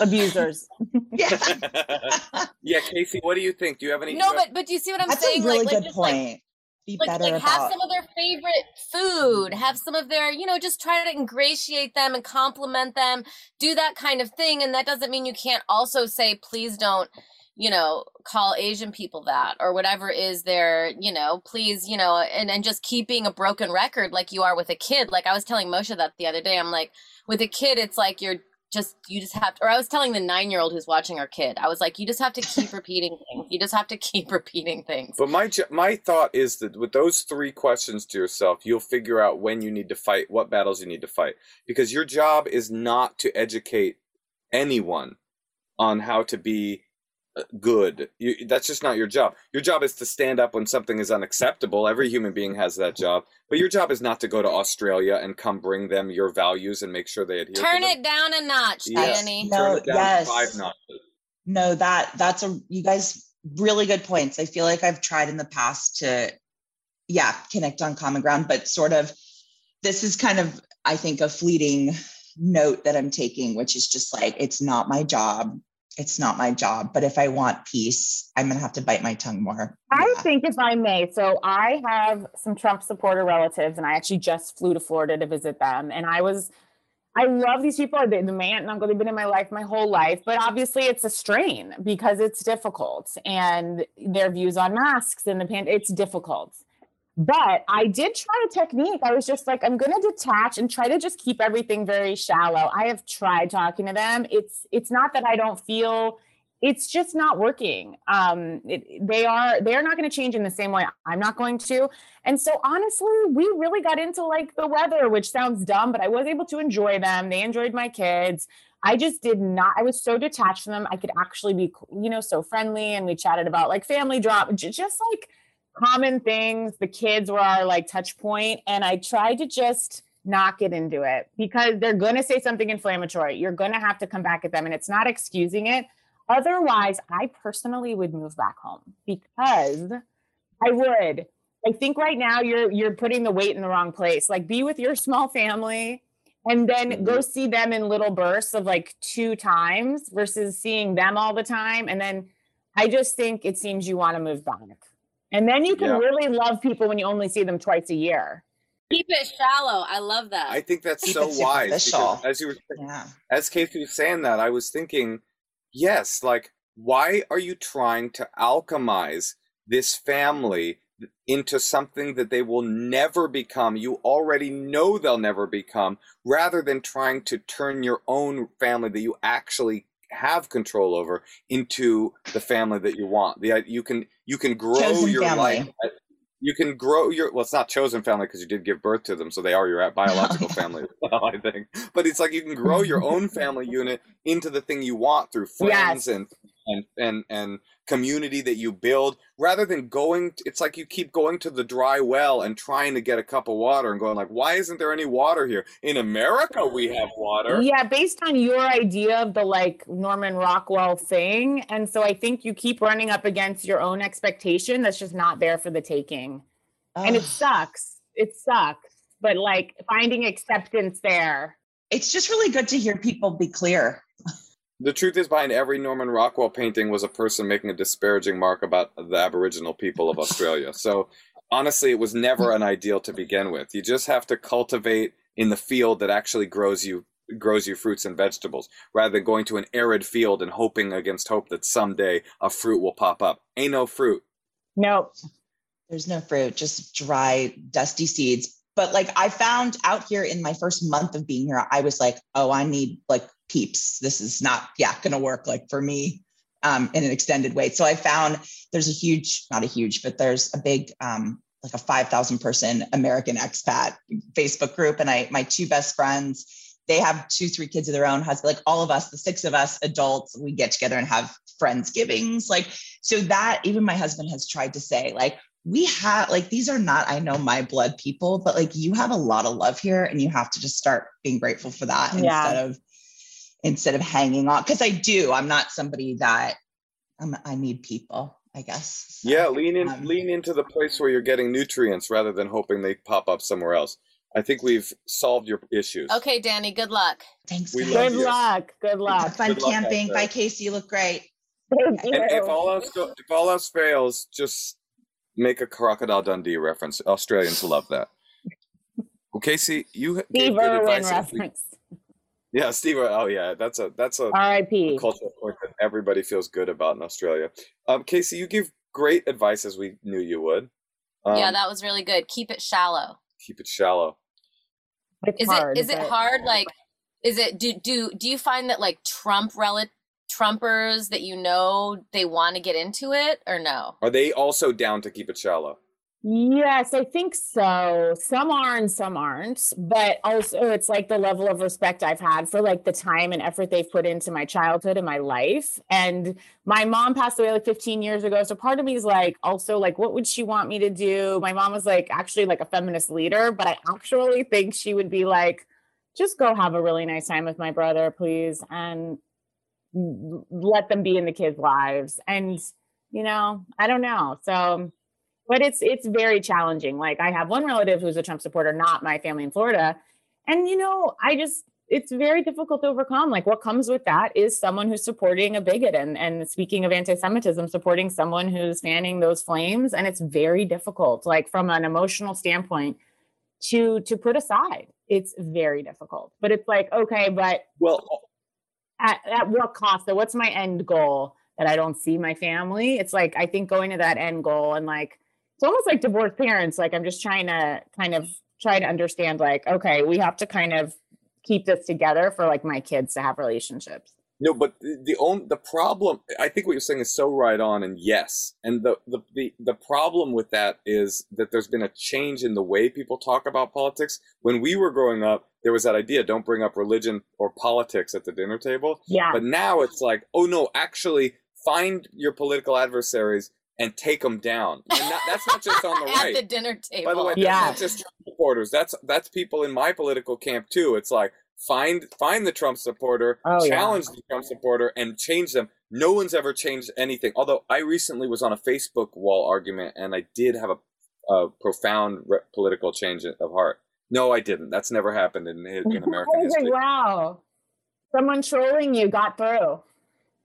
abusers. Yeah. yeah, Casey, what do you think? Do you have any? no but but do you see what i'm That's saying a really like, like good like point. Be like, better like have some of their favorite food have some of their you know just try to ingratiate them and compliment them do that kind of thing and that doesn't mean you can't also say please don't you know call asian people that or whatever is their you know please you know and and just keep being a broken record like you are with a kid like i was telling moshe that the other day i'm like with a kid it's like you're just you just have to or i was telling the nine year old who's watching our kid i was like you just have to keep repeating things. You just have to keep repeating things. But my my thought is that with those three questions to yourself, you'll figure out when you need to fight, what battles you need to fight, because your job is not to educate anyone on how to be good. You, that's just not your job. Your job is to stand up when something is unacceptable. Every human being has that job. But your job is not to go to Australia and come bring them your values and make sure they adhere. turn to them. it down a notch Yes. danny No, Turn it down yes. five notches. no that that's a you guys really good points i feel like i've tried in the past to yeah connect on common ground but sort of this is kind of i think a fleeting note that i'm taking which is just like it's not my job it's not my job but if i want peace i'm gonna have to bite my tongue more I Yeah. think if I may, so I have some Trump supporter relatives, and I actually just flew to Florida to visit them. And I was, I love these people. They, the aunt and uncle, they've been in my life my whole life, but obviously it's a strain because it's difficult, and their views on masks and the pan, it's difficult. But I did try a technique. I was just like, I'm going to detach and try to just keep everything very shallow. I have tried talking to them. It's it's not that I don't feel it's just not working. Um, it, they are they are not going to change in the same way I'm not going to. And so honestly, we really got into like the weather, which sounds dumb, but I was able to enjoy them. They enjoyed my kids. I just did not. I was so detached from them. I could actually be, you know, so friendly, and we chatted about like family drop, just like common things. The kids were our like touch point, and I tried to just not get into it because they're going to say something inflammatory. You're going to have to come back at them, and it's not excusing it. Otherwise, I personally would move back home because I would. I think right now you're you're putting the weight in the wrong place. Like be with your small family and then mm-hmm. go see them in little bursts of like two times versus seeing them all the time. And then I just think it seems you want to move back. And then you can Yeah. really love people when you only see them twice a year. keep it shallow i love that I think that's Keep so wise. Because as you were yeah as Casey was saying that, I was thinking, yes, like, why are you trying to alchemize this family into something that they will never become? You already know they'll never become, rather than trying to turn your own family that you actually have control over into the family that you want. The uh, you can you can grow Chosen your family. life. You can grow your well. It's not chosen family because you did give birth to them, so they are your biological family well. I think, but it's like you can grow your own family unit into the thing you want through friends Yes. and and and and community that you build, rather than going. It's like you keep going to the dry well and trying to get a cup of water and going like, why isn't there any water here? In America, we have water. Yeah, based on your idea of the like Norman Rockwell thing. And so I think you keep running up against your own expectation that's just not there for the taking. and it sucks. It sucks. But like finding acceptance there. it's just really good to hear people be clear. The truth is, behind every Norman Rockwell painting was a person making a disparaging mark about the Aboriginal people of Australia. So, honestly, it was never an ideal to begin with. You just have to cultivate in the field that actually grows you grows you fruits and vegetables, rather than going to an arid field and hoping against hope that someday a fruit will pop up. Ain't no fruit. Nope. There's no fruit, just dry, dusty seeds. But like I found out here in my first month of being here, I was like, oh, I need like peeps. This is not, yeah, gonna work like for me um, in an extended way. So I found there's a huge, not a huge, but there's a big um, like a 5,000 person American expat Facebook group. And I, my two best friends, they have two, three kids of their own husband, like all of us, the six of us adults, we get together and have friendsgivings. Like, so that even my husband has tried to say, like, we have like these are not i know my blood people but like you have a lot of love here and you have to just start being grateful for that Yeah. instead of instead of hanging on because i do i'm not somebody that I'm, i need people i guess So, Yeah, lean in, um, lean into the place where you're getting nutrients rather than hoping they pop up somewhere else. I think we've solved your issues. Okay, Danny, good luck. thanks We guys. love Good luck. Good Have luck. fun luck camping bye casey you look great Thank you. And if all else go- if all else fails, just make a Crocodile Dundee reference. Australians love that. Well, Casey, you gave Steve good Irwin advice. and we- reference. Yeah, Steve. Oh, yeah, that's a that's a R.I.P. cultural point that everybody feels good about in Australia. Um, Casey, you give great advice as we knew you would. Um, yeah, that was really good. Keep it shallow. keep it shallow. It's Is hard, it is it hard? Like, is it do do do you find that like Trump rel Trumpers that you know they want to get into it or no? Are they also down to keep it shallow? Yes, I think so. Some are and some aren't, but also it's like the level of respect I've had for like the time and effort they've put into my childhood and my life. And my mom passed away like 15 years ago. So part of me is like also like, what would she want me to do? My mom was like actually like a feminist leader, but I actually think she would be like, just go have a really nice time with my brother, please. And l- let them be in the kids' lives. And, you know, I don't know. So but it's it's very challenging. Like I have one relative who's a Trump supporter, not my family in Florida. And you know, I just it's very difficult to overcome. Like what comes with that is someone who's supporting a bigot and and speaking of anti-Semitism, supporting someone who's fanning those flames. And it's very difficult, like from an emotional standpoint, to to put aside. It's very difficult. But it's like, okay, but Well, at, at what cost? So what's my end goal that I don't see my family? It's like I think going to that end goal and like it's almost like divorced parents. Like I'm just trying to kind of try to understand like, okay, we have to kind of keep this together for like my kids to have relationships. No, but the, the only the problem I think what you're saying is so right on and yes. And the, the the the problem with that is that there's been a change in the way people talk about politics. When we were growing up, there was that idea don't bring up religion or politics at the dinner table. Yeah. But now it's like, oh no, actually find your political adversaries and take them down. And that, that's not just on the right. At the dinner table. By the way, that's Yeah. not just Trump supporters. That's that's people in my political camp too. It's like find find the Trump supporter, Oh, yeah. challenge the Trump supporter, and change them. No one's ever changed anything. Although I recently was on a Facebook wall argument, and I did have a, a profound re- political change of heart. No, I didn't. That's never happened in in American history. wow. Someone trolling you got through.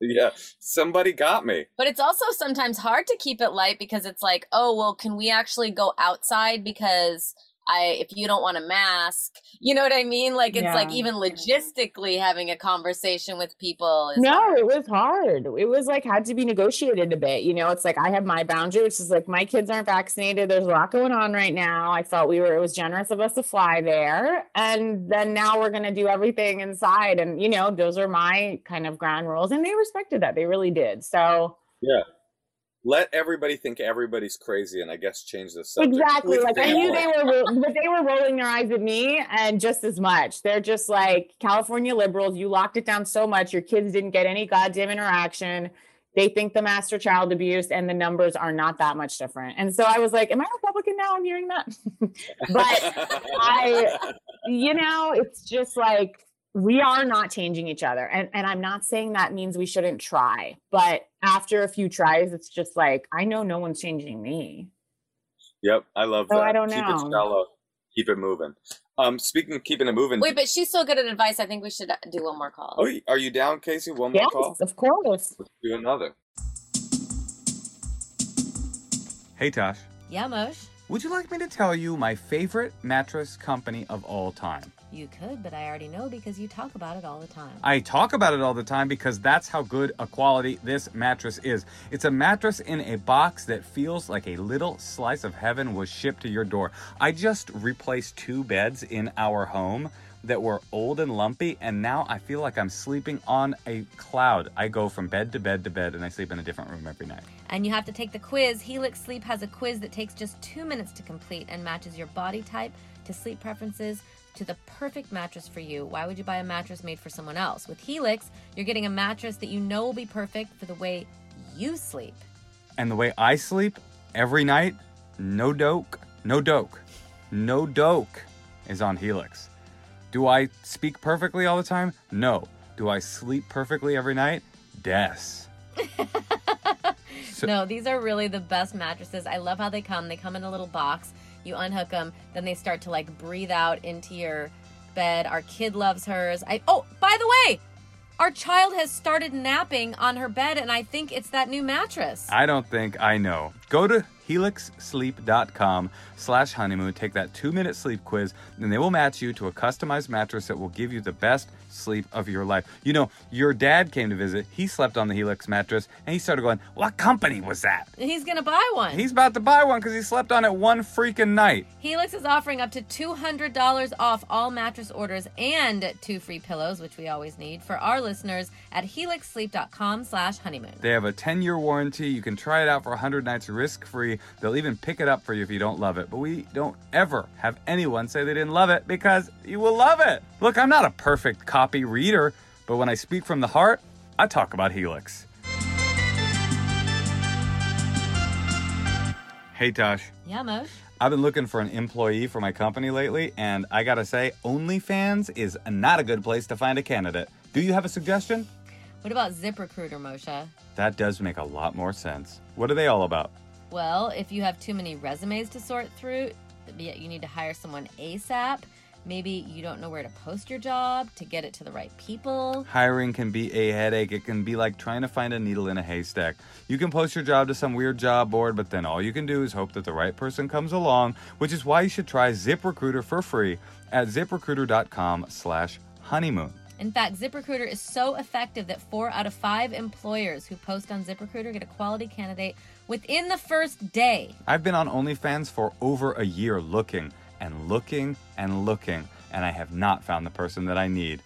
Yeah, somebody got me. But it's also sometimes hard to keep it light because it's like, oh, well, can we actually go outside because I if you don't want a mask, you know what I mean? Like it's like even logistically having a conversation with people is No, hard. it was hard. It was like had to be negotiated a bit. You know, it's like I have my boundary, which is like my kids aren't vaccinated. There's a lot going on right now. I felt we were it was generous of us to fly there. And then now we're gonna do everything inside. And you know, those are my kind of ground rules. And they respected that. They really did. So Yeah. Let everybody think everybody's crazy, and I guess change the subject. exactly. Like I knew they were but they were rolling their eyes at me and just as much. They're just like California liberals, you locked it down so much, your kids didn't get any goddamn interaction. They think the master child abuse and the numbers are not that much different. And so I was like, Am I Republican now? I'm hearing that. but I- you know, it's just like we are not changing each other. And and I'm not saying that means we shouldn't try, but after a few tries, it's just like I know no one's changing me. Yep, I love Oh, that. I don't Keep know. it shallow. Keep it moving. Um, speaking of keeping it moving. Wait, but she's so good at advice. I think we should do one more call. oh, are you down, Casey? One more Yes, call. of course. Let's do another. Hey, Tosh. Yeah, Mosh. Would you like me to tell you my favorite mattress company of all time? You could, but I already know because you talk about it all the time. I talk about it all the time because that's how good a quality this mattress is. It's a mattress in a box that feels like a little slice of heaven was shipped to your door. I just replaced two beds in our home that were old and lumpy, and now I feel like I'm sleeping on a cloud. I go from bed to bed to bed, and I sleep in a different room every night. And you have to take the quiz. Helix Sleep has a quiz that takes just two minutes to complete and matches your body type to sleep preferences to the perfect mattress for you. Why would you buy a mattress made for someone else? With Helix, you're getting a mattress that you know will be perfect for the way you sleep. And the way I sleep every night, no doke, no doke, no doke is on Helix. Do I speak perfectly all the time? No. Do I sleep perfectly every night? Yes. So- no, these are really the best mattresses. I love how they come. They come in a little box. You unhook them, then they start to like breathe out into your bed. Our kid loves hers. I Oh, by the way, our child has started napping on her bed and I think it's that new mattress. I don't think I know. Go to helixsleep.com slash honeymoon, take that two minute sleep quiz, and they will match you to a customized mattress that will give you the best sleep of your life. You know, your dad came to visit, he slept on the Helix mattress, and he started going, What company was that? He's going to buy one. He's about to buy one because he slept on it one freaking night. Helix is offering up to $200 off all mattress orders and two free pillows, which we always need, for our listeners at helixsleep.com slash honeymoon. They have a 10 year warranty. You can try it out for 100 nights risk free. They'll even pick it up for you if you don't love it. But we don't ever have anyone say they didn't love it because you will love it. Look, I'm not a perfect copy reader, but when I speak from the heart, I talk about Helix. Hey, Tosh. Yeah, Mosh? I've been looking for an employee for my company lately, and I gotta say, OnlyFans is not a good place to find a candidate. Do you have a suggestion? What about ZipRecruiter, Moshe? That does make a lot more sense. What are they all about? Well, if you have too many resumes to sort through, yet you need to hire someone ASAP, maybe you don't know where to post your job to get it to the right people. Hiring can be a headache. It can be like trying to find a needle in a haystack. You can post your job to some weird job board, but then all you can do is hope that the right person comes along, which is why you should try ZipRecruiter for free at ziprecruiter.com slash honeymoon. In fact, ZipRecruiter is so effective that four out of five employers who post on ZipRecruiter get a quality candidate within the first day. I've been on OnlyFans for over a year looking and looking and looking, and I have not found the person that I need.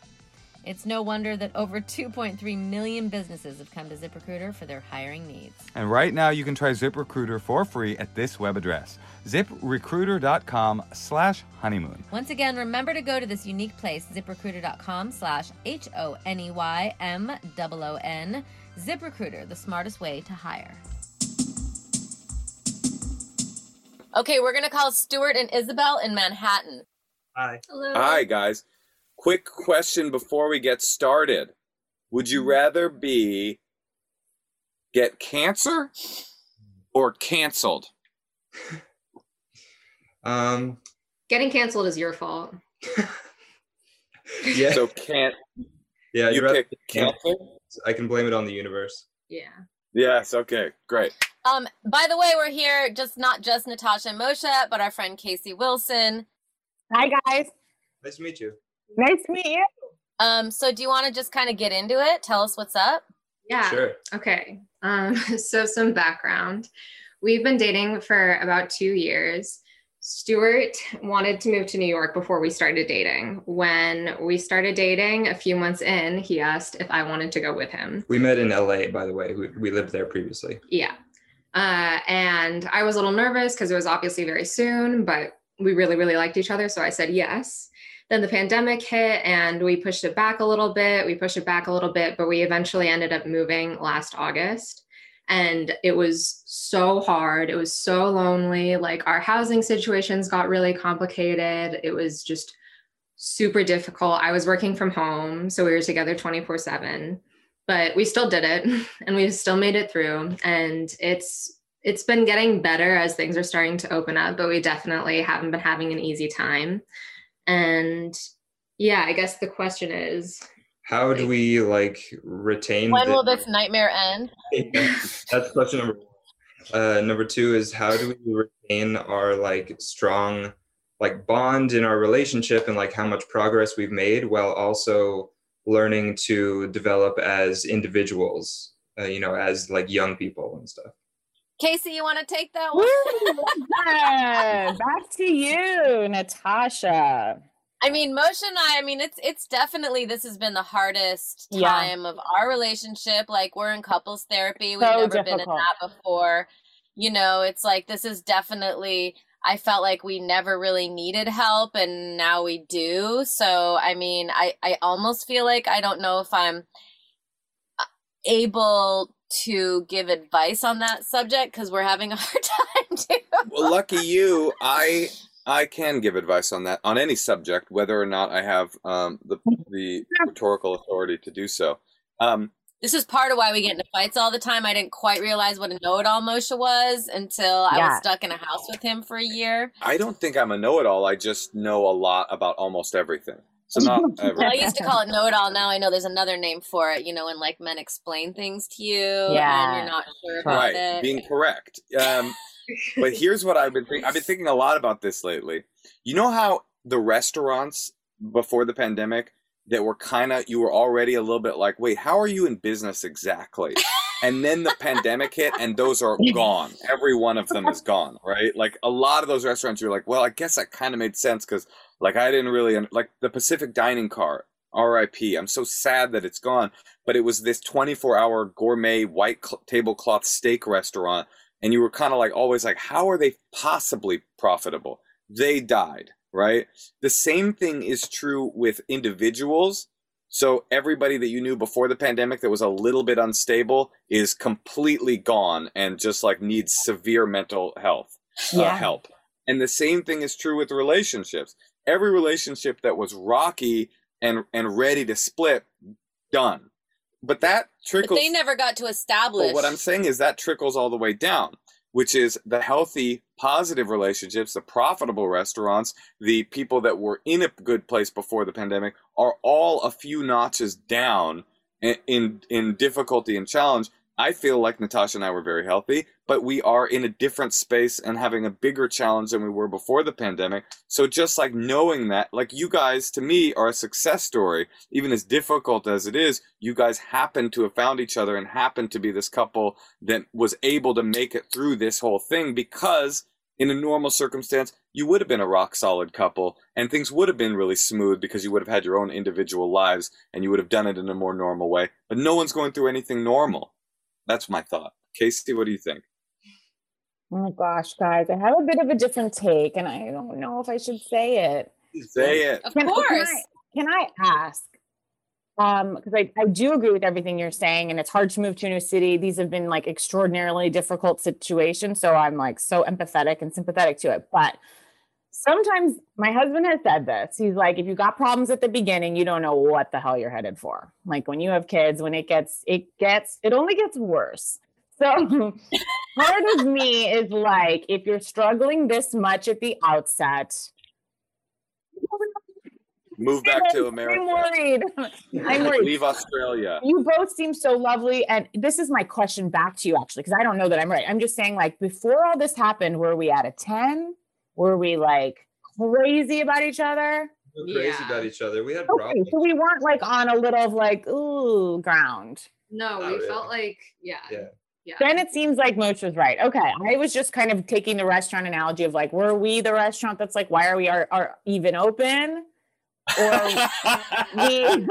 It's no wonder that over 2.3 million businesses have come to ZipRecruiter for their hiring needs. And right now you can try ZipRecruiter for free at this web address, ziprecruiter.com slash honeymoon. Once again, remember to go to this unique place, ziprecruiter.com slash H O N E Y M O O N. ZipRecruiter, the smartest way to hire. Okay, we're gonna call Stuart and Isabel in Manhattan. Hi. Hello. Hi, guys. Quick question before we get started. Would you rather be get cancer or canceled? Um. Getting canceled is your fault. Yeah. So can't yeah. you you're right. pick cancer? I can blame it on the universe. Yeah. Yes, okay, great. Um, by the way, we're here just not just Natasha and Moshe, but our friend Casey Wilson. Hi, guys. Nice to meet you. Nice to meet you. Um, so do you want to just kind of get into it? Tell us what's up. Yeah. Sure. Okay. Um, so some background. We've been dating for about two years. Stuart wanted to move to New York before we started dating. When we started dating, a few months in, he asked if I wanted to go with him. We met in LA, by the way. We, we lived there previously. Yeah. Uh, and I was a little nervous because it was obviously very soon, but we really, really liked each other. So I said yes. Then the pandemic hit and we pushed it back a little bit. We pushed it back a little bit, but we eventually ended up moving last August. And it was so hard. It was so lonely. Like our housing situations got really complicated. It was just super difficult. I was working from home. So we were together 24 7 but we still did it and we still made it through and it's it's been getting better as things are starting to open up, but we definitely haven't been having an easy time. And yeah, I guess the question is How do we like retain? When the- will this nightmare end? That's question number one. Uh, number two is how do we retain our like strong like bond in our relationship and like how much progress we've made while also learning to develop as individuals, uh, you know, as like young people and stuff. Casey, you want to take that one? Woo! Yeah, Back to you, Natasha. I mean, Moshe and I, I mean, it's it's definitely this has been the hardest Yeah. time of our relationship. Like we're in couples therapy. We've So never been in that before. You know, it's like this is definitely I felt like we never really needed help and now we do. So, I mean, I I almost feel like I don't know if I'm uh, able to give advice on that subject cuz we're having a hard time too. Well, lucky you, I I can give advice on that on any subject, whether or not I have um, the the rhetorical authority to do so. Um, This is part of why we get into fights all the time. I didn't quite realize what a know-it-all Moshe was until I Yeah. was stuck in a house with him for a year. I don't think I'm a know-it-all. I just know a lot about almost everything. So not Well, I used to call it know-it-all. Now I know there's another name for it. You know, when like men explain things to you Yeah. and you're not sure about right, it. being correct. Um, but here's what I've been thinking. I've been thinking a lot about this lately. You know how the restaurants before the pandemic that were kind of you were already a little bit like, wait, how are you in business exactly? And then the pandemic hit, and those are gone. Every one of them is gone, right? Like a lot of those restaurants, you're like, well, I guess that kind of made sense because, like, I didn't really like the Pacific Dining Car. R.I.P. I'm so sad that it's gone, but it was this 24 hour gourmet white cl- tablecloth steak restaurant and you were kind of like always like how are they possibly profitable? They died right? The same thing is true with individuals. So everybody that you knew before the pandemic that was a little bit unstable is completely gone and just like needs severe mental health uh, Yeah. help. And the same thing is true with relationships. Every relationship that was rocky and and ready to split done but that but trickles they never got to establish. but what I'm saying is that trickles all the way down, which is the healthy, positive relationships, the profitable restaurants, the people that were in a good place before the pandemic are all a few notches down in in, in difficulty and challenge. I feel like Natasha and I were very healthy, but we are in a different space and having a bigger challenge than we were before the pandemic. So just like knowing that, like you guys to me are a success story, even as difficult as it is, you guys happen to have found each other and happen to be this couple that was able to make it through this whole thing because in a normal circumstance, you would have been a rock solid couple and things would have been really smooth because you would have had your own individual lives and you would have done it in a more normal way. But no one's going through anything normal. That's my thought. Casey, what do you think? Oh my gosh, guys, I have a bit of a different take, and I don't know if I should say it. Say it. of Can, can course. I, can I ask? Um, because I, I do agree with everything you're saying, and it's hard to move to a new city. These have been like extraordinarily difficult situations. So I'm like so empathetic and sympathetic to it. But sometimes my husband has said this. He's like, if you got problems at the beginning, you don't know what the hell you're headed for. Like when you have kids, when it gets it gets it only gets worse. So part of me is like, if you're struggling this much at the outset, Move back to America. I'm worried. I'm worried. Leave Australia. You both seem so lovely. And this is my question back to you, actually, because I don't know that I'm right. I'm just saying, like, before all this happened, were we at a 10? Were we like crazy about each other? We're crazy Yeah. about each other. We had Okay, problems. so we weren't like on a little of like, ooh, ground. No, Not we really. felt like yeah. Yeah. Yeah. Then it seems like Mosh was right. Okay. I was just kind of taking the restaurant analogy of like, were we the restaurant that's like, why are we are, are even open? Or we okay,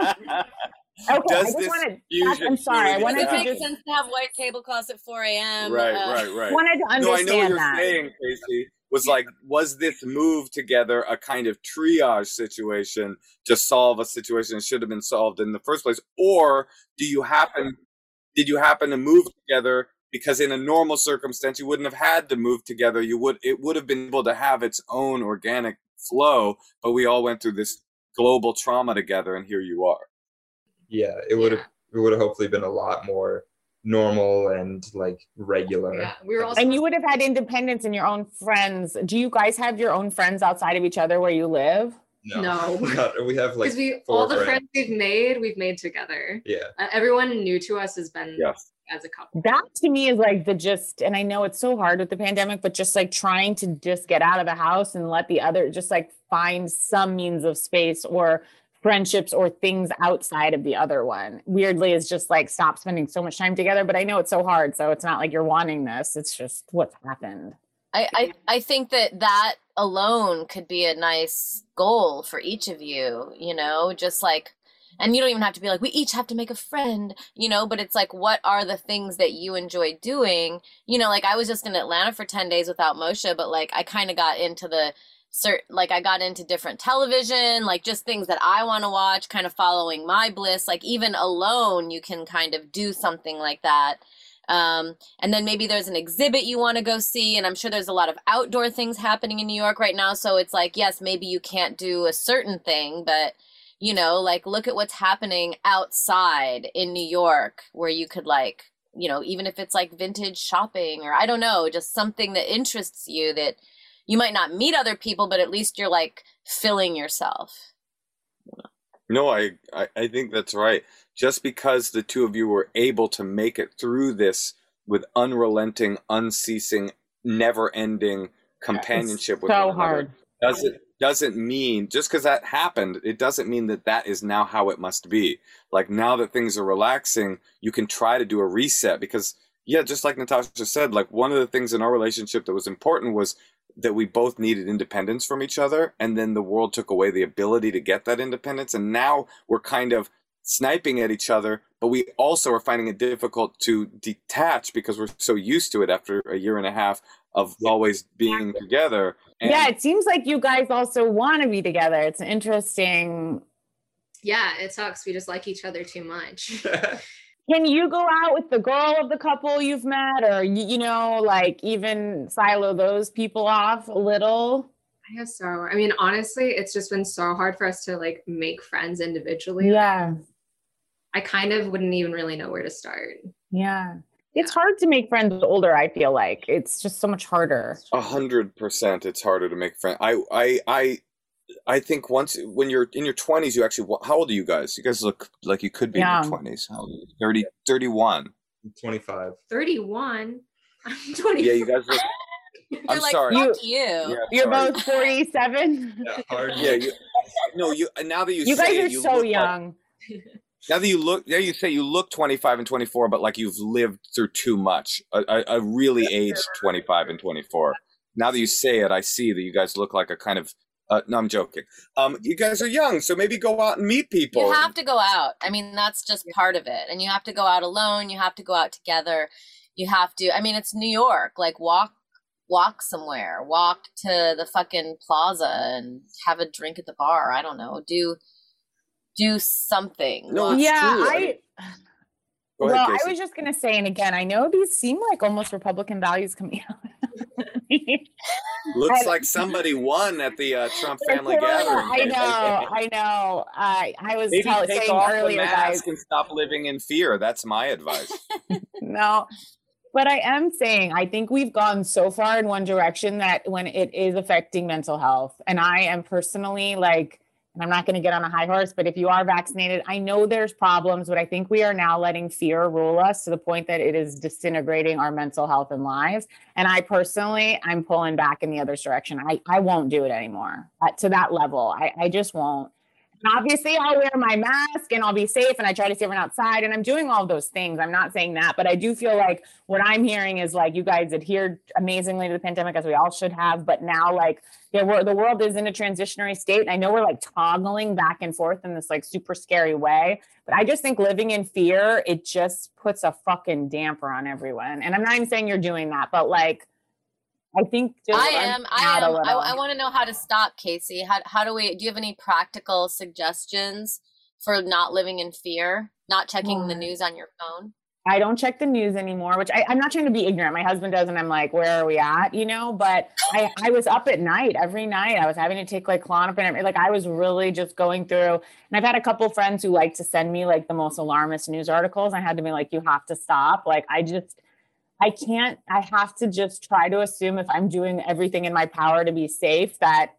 I Does just this wanted fusion I'm sorry, I really wanted to it happen? make sense to have white tablecloths at 4 a.m.? right, Uh, right, right. wanted to No, I understand know what you're that. saying, Casey. Was like, was this move together a kind of triage situation to solve a situation that should have been solved in the first place, or do you happen, did you happen to move together because in a normal circumstance you wouldn't have had to move together? You would, it would have been able to have its own organic flow, but we all went through this global trauma together, and here you are. Yeah, it would have Yeah. it would have hopefully been a lot more normal and like regular. Yeah, we were also And you would have had independence and your own friends. Do you guys have your own friends outside of each other where you live? No. Not- we have like we all the friends. friends we've made, we've made together. yeah. Uh, everyone new to us has been Yes. as a couple. That to me is like the just, and I know it's so hard with the pandemic, but just like trying to just get out of the house and let the other just like find some means of space or friendships or things outside of the other one. Weirdly, is just like stop spending so much time together. But I know it's so hard. So it's not like you're wanting this. It's just what's happened. I, I, I think that that alone could be a nice goal for each of you, you know, just like, and you don't even have to be like, we each have to make a friend, you know, but it's like, what are the things that you enjoy doing? You know, like I was just in Atlanta for 10 days without Moshe, but like I kind of got into the, cert like I got into different television, like just things that I want to watch, kind of following my bliss. Like even alone, you can kind of do something like that. Um, and then maybe there's an exhibit you want to go see, and I'm sure there's a lot of outdoor things happening in New York right now. So it's like, yes, maybe you can't do a certain thing, but you know, like look at what's happening outside in New York, where you could like, you know, even if it's like vintage shopping or I don't know, just something that interests you that you might not meet other people, but at least you're like filling yourself. No, I, I, I think that's right. Just because the two of you were able to make it through this with unrelenting, unceasing, never-ending companionship with so one another hard. doesn't doesn't mean just because that happened it doesn't mean that that is now how it must be like now that things are relaxing you can try to do a reset because yeah just like natasha said like one of the things in our relationship that was important was that we both needed independence from each other and then the world took away the ability to get that independence and now we're kind of sniping at each other but we also are finding it difficult to detach because we're so used to it after a year and a half of always being together and yeah, it seems like you guys also want to be together. It's interesting. Yeah, it sucks. We just like each other too much. Can you go out with the girl of the couple you've met, or you, you know, like even silo those people off a little? I guess so. I mean, honestly, it's just been so hard for us to like make friends individually. Yeah, I kind of wouldn't even really know where to start. yeah. It's hard to make friends older. I feel like it's just so much harder. A hundred percent, it's harder to make friends. I, I, I, I think once when you're in your twenties, you actually. How old are you guys? You guys look like you could be in your twenties. How old are you? 30, 31. 25. 31. I'm 20. Yeah, you guys look. You're I'm like, sorry. fuck You- you. Yeah, You're sorry. both forty-seven. Yeah, hard. Yeah, you. No, you. Now that you, You say guys it, are you so look like- young. now that you look, now you say you look twenty five and twenty four, but like you've lived through too much. A, a, a really aged twenty five and twenty four. Now that you say it, I see that you guys look like a kind of. Uh, no, I'm joking. Um, you guys are young, so maybe go out and meet people. You have to go out. I mean, that's just part of it. And you have to go out alone. You have to go out together. You have to. I mean, it's New York. Like walk, walk somewhere. Walk to the fucking plaza and have a drink at the bar. I don't know. Do, do something. No, Walk- it's yeah, true. I I. mean- ahead, well, Casey. I was just gonna say, and again, I know these seem like almost Republican values coming out. Looks like somebody won at the uh, Trump family gathering. I know, I know. I I was Maybe tell, take saying off earlier, the guys. mask and stop living in fear. That's my advice. No, but I am saying I think we've gone so far in one direction that when it is affecting mental health, and I am personally like, and I'm not going to get on a high horse, but if you are vaccinated, I know there's problems, but I think we are now letting fear rule us to the point that it is disintegrating our mental health and lives. And I personally, I'm pulling back in the other direction. I, I won't do it anymore uh, to that level. I, I just won't. Obviously, I'll wear my mask and I'll be safe and I try to see everyone outside and I'm doing all those things. I'm not saying that, but I do feel like what I'm hearing is like you guys adhered amazingly to the pandemic as we all should have, but now like there were the world is in a transitionary state. And I know we're like toggling back and forth in this like super scary way, but I just think living in fear, it just puts a fucking damper on everyone. And I'm not even saying you're doing that, but like I think I am. I am. I. I want to know how to stop, Casey. How how do we? Do you have any practical suggestions for not living in fear, not checking the news on your phone? I don't check the news anymore, which I, I'm not trying to be ignorant. My husband does, and I'm like, where are we at? You know, but I, I was up at night every night. I was having to take like Klonopin. Like I was really just going through. And I've had a couple friends who like to send me like the most alarmist news articles. I had to be like, you have to stop. Like I just, I can't, I have to just try to assume if I'm doing everything in my power to be safe that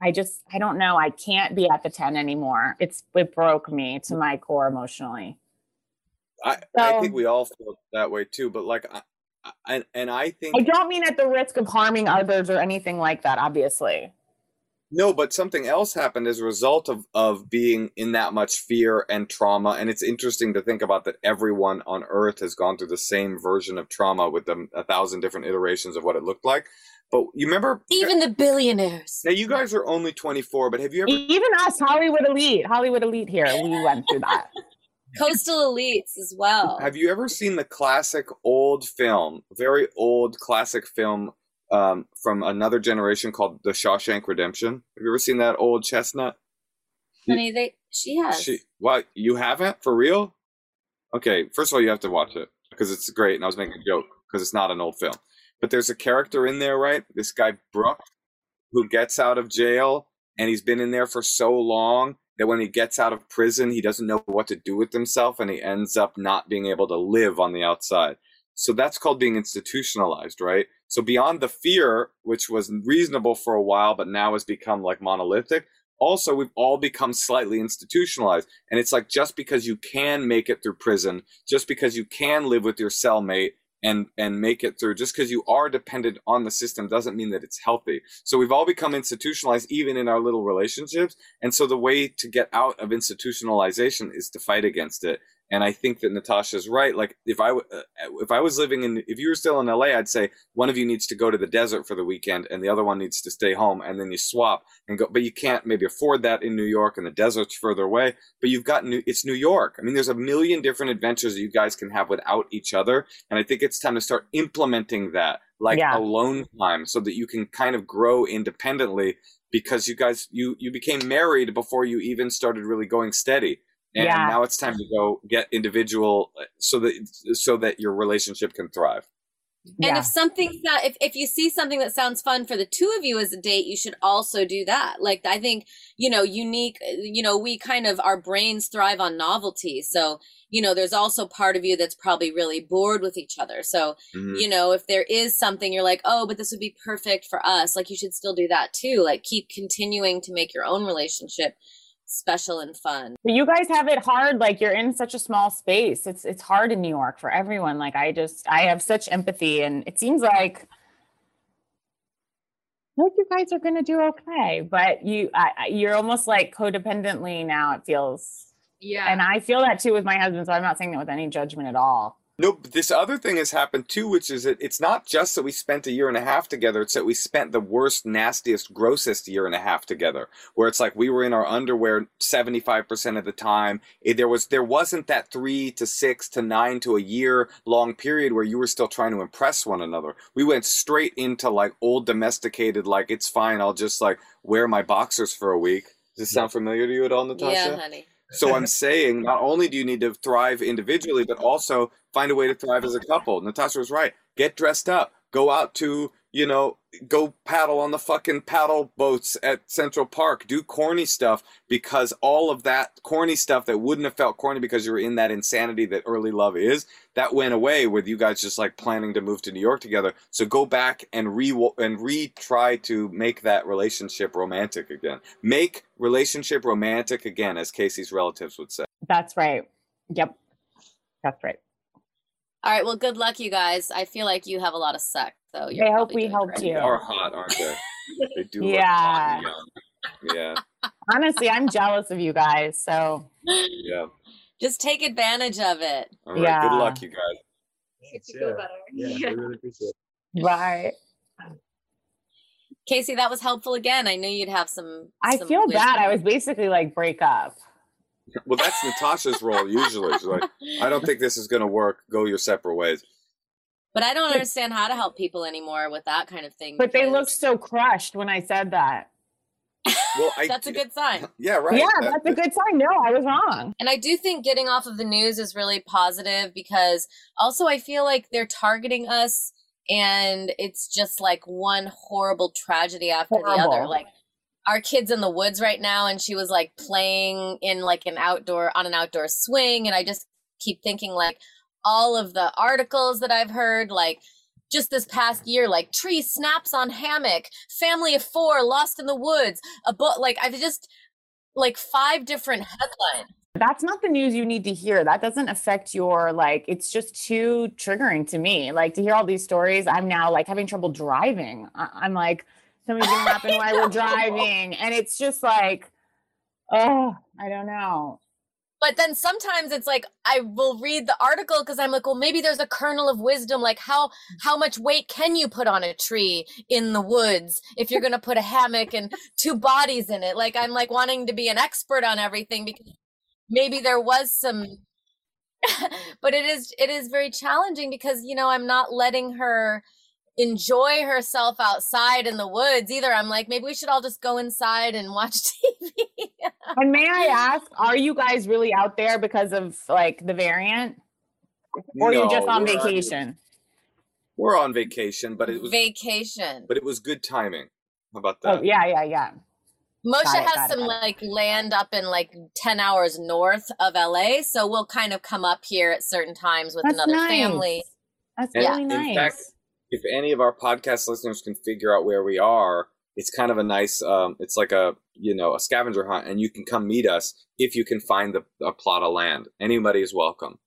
I just, I don't know. I can't be at the 10 anymore. It's, it broke me to my core emotionally. I, I think we all feel that way too. But like, I, I, and and I think I don't mean at the risk of harming others or anything like that, obviously. No, but something else happened as a result of of being in that much fear and trauma. And it's interesting to think about that everyone on Earth has gone through the same version of trauma with them a thousand different iterations of what it looked like. But you remember, Even the billionaires. now you guys are only twenty four, but have you ever? Even us, Hollywood elite, Hollywood elite here, we went through that. Coastal elites as well. Have you ever seen the classic old film, very old classic film um, from another generation called The Shawshank Redemption? Have you ever seen that old chestnut? Honey, they she has. She, what you haven't for real? Okay, first of all, you have to watch it because it's great, and I was making a joke because it's not an old film. But there's a character in there, right? This guy Brooke, who gets out of jail, and he's been in there for so long that when he gets out of prison, he doesn't know what to do with himself, and he ends up not being able to live on the outside. So that's called being institutionalized, right? So beyond the fear, which was reasonable for a while, but now has become like monolithic, also we've all become slightly institutionalized and it's like just because you can make it through prison just because you can live with your cellmate and and make it through just because you are dependent on the system doesn't mean that it's healthy. So we've all become institutionalized even in our little relationships and so the way to get out of institutionalization is to fight against it and I think that Natasha's right. Like if I if I was living in if you were still in LA, I'd say one of you needs to go to the desert for the weekend, and the other one needs to stay home, and then you swap and go. But you can't maybe afford that in New York, and the desert's further away. But you've got new. It's New York. I mean, there's a million different adventures that you guys can have without each other, and I think it's time to start implementing that, like Yeah. alone time, so that you can kind of grow independently. Because you guys, you you became married before you even started really going steady and Yeah. now it's time to go get individual uh, so that so that your relationship can thrive And Yeah. if something that if, if you see something that sounds fun for the two of you as a date, you should also do that. Like I think, you know, unique you know, we kind of our brains thrive on novelty. So, you know, there's also part of you that's probably really bored with each other. So, Mhm. you know, if there is something you're like, oh, but this would be perfect for us, like you should still do that too. Like keep continuing to make your own relationship special and fun. But you guys have it hard. Like you're in such a small space. It's it's hard in New York for everyone. Like I just I have such empathy, and it seems like like you guys are gonna do okay. But you I- you're almost like codependently now. It feels, Yeah. and I feel that too with my husband. So I'm not saying that with any judgment at all. No but this other thing has happened too which is that it's not just that we spent a year and a half together it's that we spent the worst nastiest grossest year and a half together where it's like we were in our underwear 75% of the time. It- there was there wasn't that three to six to nine to a year long period where you were still trying to impress one another. We went straight into like old domesticated like it's fine i'll just like wear my boxers for a week. Does this sound familiar to you at all natasha? Yeah, honey. So I'm saying not only do you need to thrive individually, but also find a way to thrive as a couple. Natasha was right. Get dressed up. Go out to, you know, go paddle on the fucking paddle boats at Central Park. Do corny stuff because all of that corny stuff that wouldn't have felt corny because you were in that insanity that early love is, that went away with you guys just like planning to move to New York together. So go back and re and retry to make that relationship romantic again. Make relationship romantic again, as Casey's relatives would say. That's right. Yep, that's right. All right, well, good luck, you guys. I feel like you have a lot of sex, so I hope we doing helped great. you. They are hot, aren't they? They do look Yeah. hot and young. Yeah, Honestly, I'm jealous of you guys. So yeah. Just take advantage of it. All right. Yeah. Good luck, you guys. Makes you feel Yeah. better. Yeah, I really appreciate it. right. Casey, that was helpful again. I knew you'd have some. I some feel bad. I was basically like break up. Well, that's Natasha's role usually. She's like, I don't think this is going to work. Go your separate ways. But I don't understand how to help people anymore with that kind of thing. But they looked so crushed when I said that. Well, I That's a good sign. Yeah, right. yeah, That- that's a good sign. No, I was wrong. And I do think getting off of the news is really positive because also I feel like they're targeting us and it's just like one horrible tragedy after the other. Like our kids in the woods right now and she was like playing in like an outdoor on an outdoor swing and I just keep thinking like all of the articles that I've heard like just this past year like tree snaps on hammock family of four lost in the woods a book like I've just like five different headlines That's not the news you need to hear. That doesn't affect your like it's just too triggering to me. Like to hear all these stories, I'm now like having trouble driving. I- I'm like something's gonna happen while we're driving. And it's just like, oh, I don't know. but then sometimes it's like i will read the article because i'm like well maybe there's a kernel of wisdom like how how much weight can you put on a tree in the woods if you're going to put a hammock and two bodies in it like i'm like wanting to be an expert on everything because maybe there was some but it is it is very challenging because you know i'm not letting her enjoy herself outside in the woods either i'm like maybe we should all just go inside and watch tv And may I ask, are you guys really out there because of like the variant? Or you're just No, on we're vacation? We're on vacation, but it was vacation but it was good timing. How about oh, that? Oh, yeah, yeah, yeah. Moshe it, has got it, some got like land up in like 10 hours north of LA. So we'll kind of come up here at certain times with That's another nice. family. That's And really in nice. fact, if any of our podcast listeners can figure out where we are, it's kind of a nice um it's like a you know a scavenger hunt and you can come meet us if you can find the a plot of land. Anybody is welcome.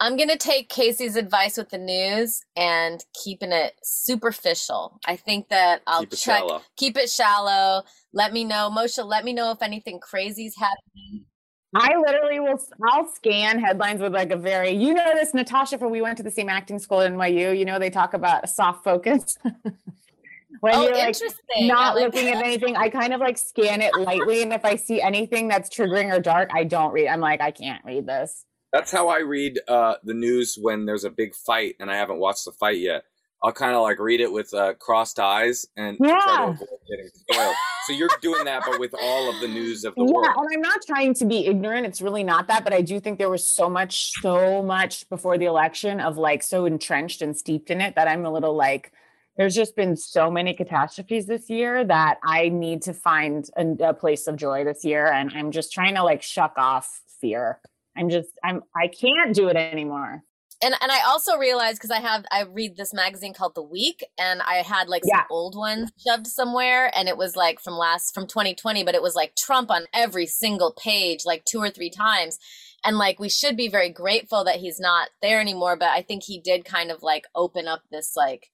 I'm going to take Casey's advice with the news and keeping it superficial. I think that I'll Keep it check, shallow. keep it shallow. Let me know. Moshe, let me know if anything crazy's happening. I literally will. I'll scan headlines with like a very, you know, this Natasha from we went to the same acting school at NYU. You know, they talk about a soft focus. when oh, you're like interesting. not like looking at anything, I kind of like scan it lightly, and if I see anything that's triggering or dark, I don't read. I'm like, I can't read this. That's how I read uh, the news when there's a big fight and I haven't watched the fight yet. I'll kind of like read it with uh, crossed eyes and try to avoid getting spoiled. so you're doing that, but with all of the news of the Yeah, world. and I'm not trying to be ignorant. It's really not that, but I do think there was so much, so much before the election of like so entrenched and steeped in it that I'm a little like, there's just been so many catastrophes this year that I need to find a, a place of joy this year, and I'm just trying to like shuck off fear. I'm just, I'm, I can't do it anymore. And and I also realized because I have I read this magazine called The Week, and I had like some old ones shoved somewhere, and it was like from last from 2020, but it was like Trump on every single page, like two or three times, and like we should be very grateful that he's not there anymore. But I think he did kind of like open up this like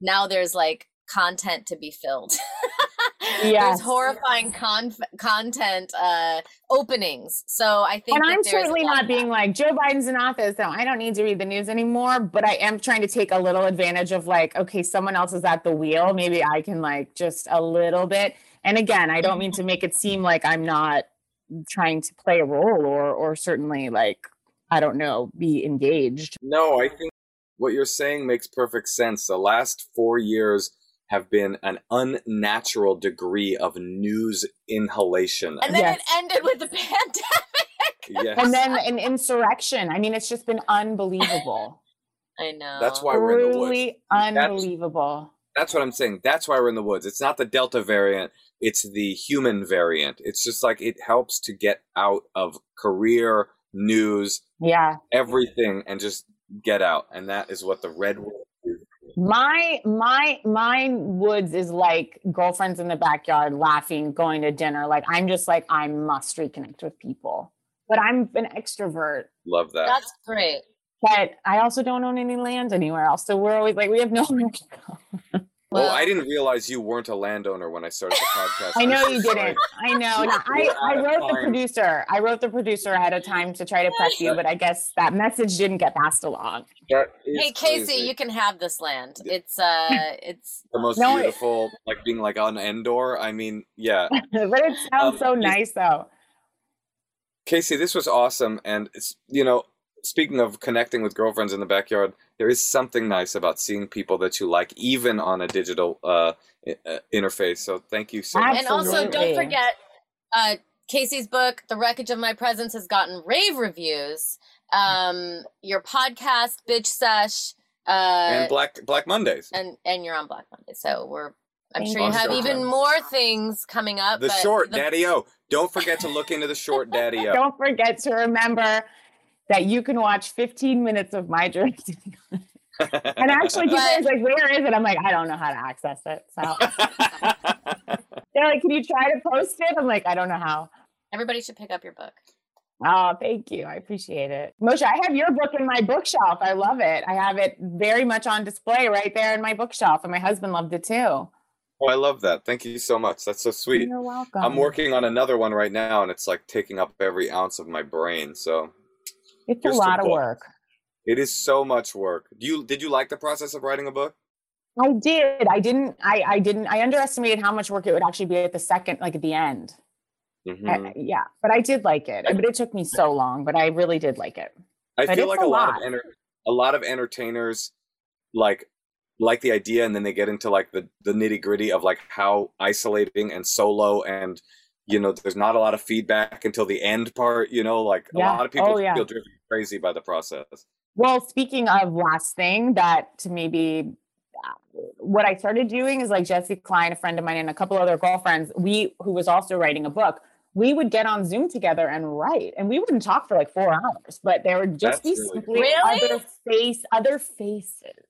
now there's like content to be filled. There's Yes. horrifying con- content uh openings. So I think And I'm certainly not of being like Joe Biden's in office, so I don't need to read the news anymore. But I am trying to take a little advantage of like, okay, someone else is at the wheel. Maybe I can like just a little bit. And again, I don't mean to make it seem like I'm not trying to play a role or or certainly like I don't know, be engaged. No, I think what you're saying makes perfect sense. The last four years have been an unnatural degree of news inhalation. and then Yes. it ended with the pandemic. yes. And then an insurrection. I mean, it's just been unbelievable. I know. That's why we're in the woods. Truly That's- unbelievable. That's what I'm saying. That's why we're in the woods. It's not the Delta variant, it's the human variant. It's just like it helps to get out of career, news, Yeah. everything, and just get out. And that is what the red wolf is. My my my woods is like girlfriends in the backyard laughing, going to dinner. Like I'm just like I must reconnect with people. But I'm an extrovert. Love that. That's great. But I also don't own any land anywhere else. So we're always like we have nowhere to go. oh, Well- I didn't realize you weren't a landowner when I started the podcast. I know you sorry. didn't. I know. No, I, I wrote the producer. I wrote the producer ahead of time to try to prep you, but I guess that message didn't get passed along. Hey Casey, crazy. you can have this land. It's uh it's the most No, it- beautiful, like being like on Endor. I mean, yeah. but it sounds Um, so nice though. Casey, this was awesome, and it's you know speaking of connecting with girlfriends in the backyard, there is something nice about seeing people that you like, even on a digital uh, uh, interface. So thank you so much. And also, don't forget, uh, Casey's book, The Wreckage of My Presence, has gotten rave reviews. Um, your podcast, Bitch Sesh, uh, and Black Black Mondays. and and you're on Black Monday, so we're. I'm sure you you. have Awesome. even more things coming up. The but short the- Daddy O. Don't forget to look into the short Daddy O. Don't forget to remember that you can watch 15 minutes of my journey. and actually, people But- are like, "Where is it?" I'm like, "I don't know how to access it." So they're like, "Can you try to post it?" I'm like, "I don't know how." Everybody should pick up your book. Oh, thank you. I appreciate it. Moshe, I have your book in my bookshelf. I love it. I have it very much on display right there in my bookshelf, and my husband loved it too. Oh, I love that. Thank you so much. That's so sweet. You're welcome. I'm working on another one right now, and it's like taking up every ounce of my brain. So It's a lot of book. work. it is so much work. Do you did you like the process of writing a book? I did. I didn't. I. I didn't. I underestimated how much work it would actually be at the second, like at the end. Mhm. I- yeah, but I did like it. But it took me so long. But I really did like it. I but feel like a a lot, lot. of enter- a lot of entertainers like like the idea, and then they get into like the the nitty gritty of like how isolating and solo, and you know, there's not a lot of feedback until the end part. You know, like Yeah. a lot of people Oh, yeah. feel driven crazy by the process. Well, speaking of last thing, that to maybe uh, what I started doing is like Jessi Klein, a friend of mine, and a couple other girlfriends, we who was also writing a book. We would get on Zoom together and write, and we wouldn't talk for like four hours, but there would just That's be really simply Really? other face, other faces,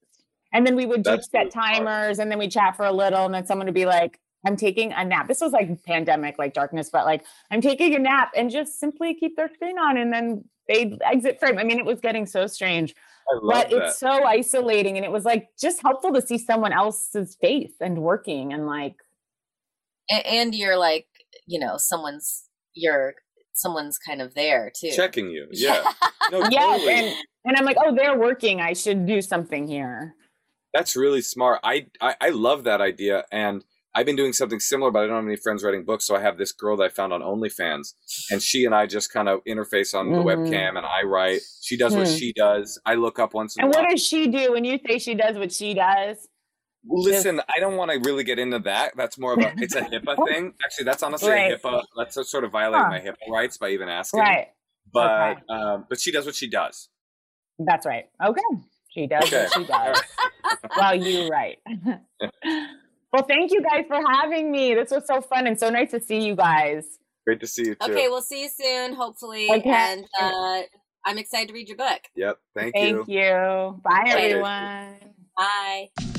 and then we would do That's set really smart. timers, and then we chat for a little, and then someone would be like, "I'm taking a nap." This was like pandemic, like darkness, but like I'm taking a nap, and just simply keep their screen on, and then they'd exit frame. I mean, it was getting so strange but that. it's so isolating and it was like just helpful to see someone else's face and working and like And, and you're like, you know, someone's you're someone's kind of there too. Checking you, yeah. No, yeah totally. and and i'm like oh they're working i should do something here That's really smart. I, I I love that idea, and I've been doing something similar, but I don't have any friends writing books. So I have this girl that I found on OnlyFans, and she and I just kind of interface on the Mhm. webcam, and I write. She does what Hmm. she does. I look up once in and a what while. does she do when you say she does what she does Listen, I don't want to really get into that. That's more of a it's a HIPAA thing. Actually, that's honestly Right. a HIPAA. That's a sort of violating Huh. my HIPAA rights by even asking. right But Okay. um, but she does what she does. that's right okay she does Okay. what she does well you right well thank you guys for having me this was so fun and so nice to see you guys Great to see you too. Okay, we'll see you soon, hopefully. Okay. And uh, I'm excited to read your book. Yep. Thank, thank you. Thank you bye Bye. everyone Bye.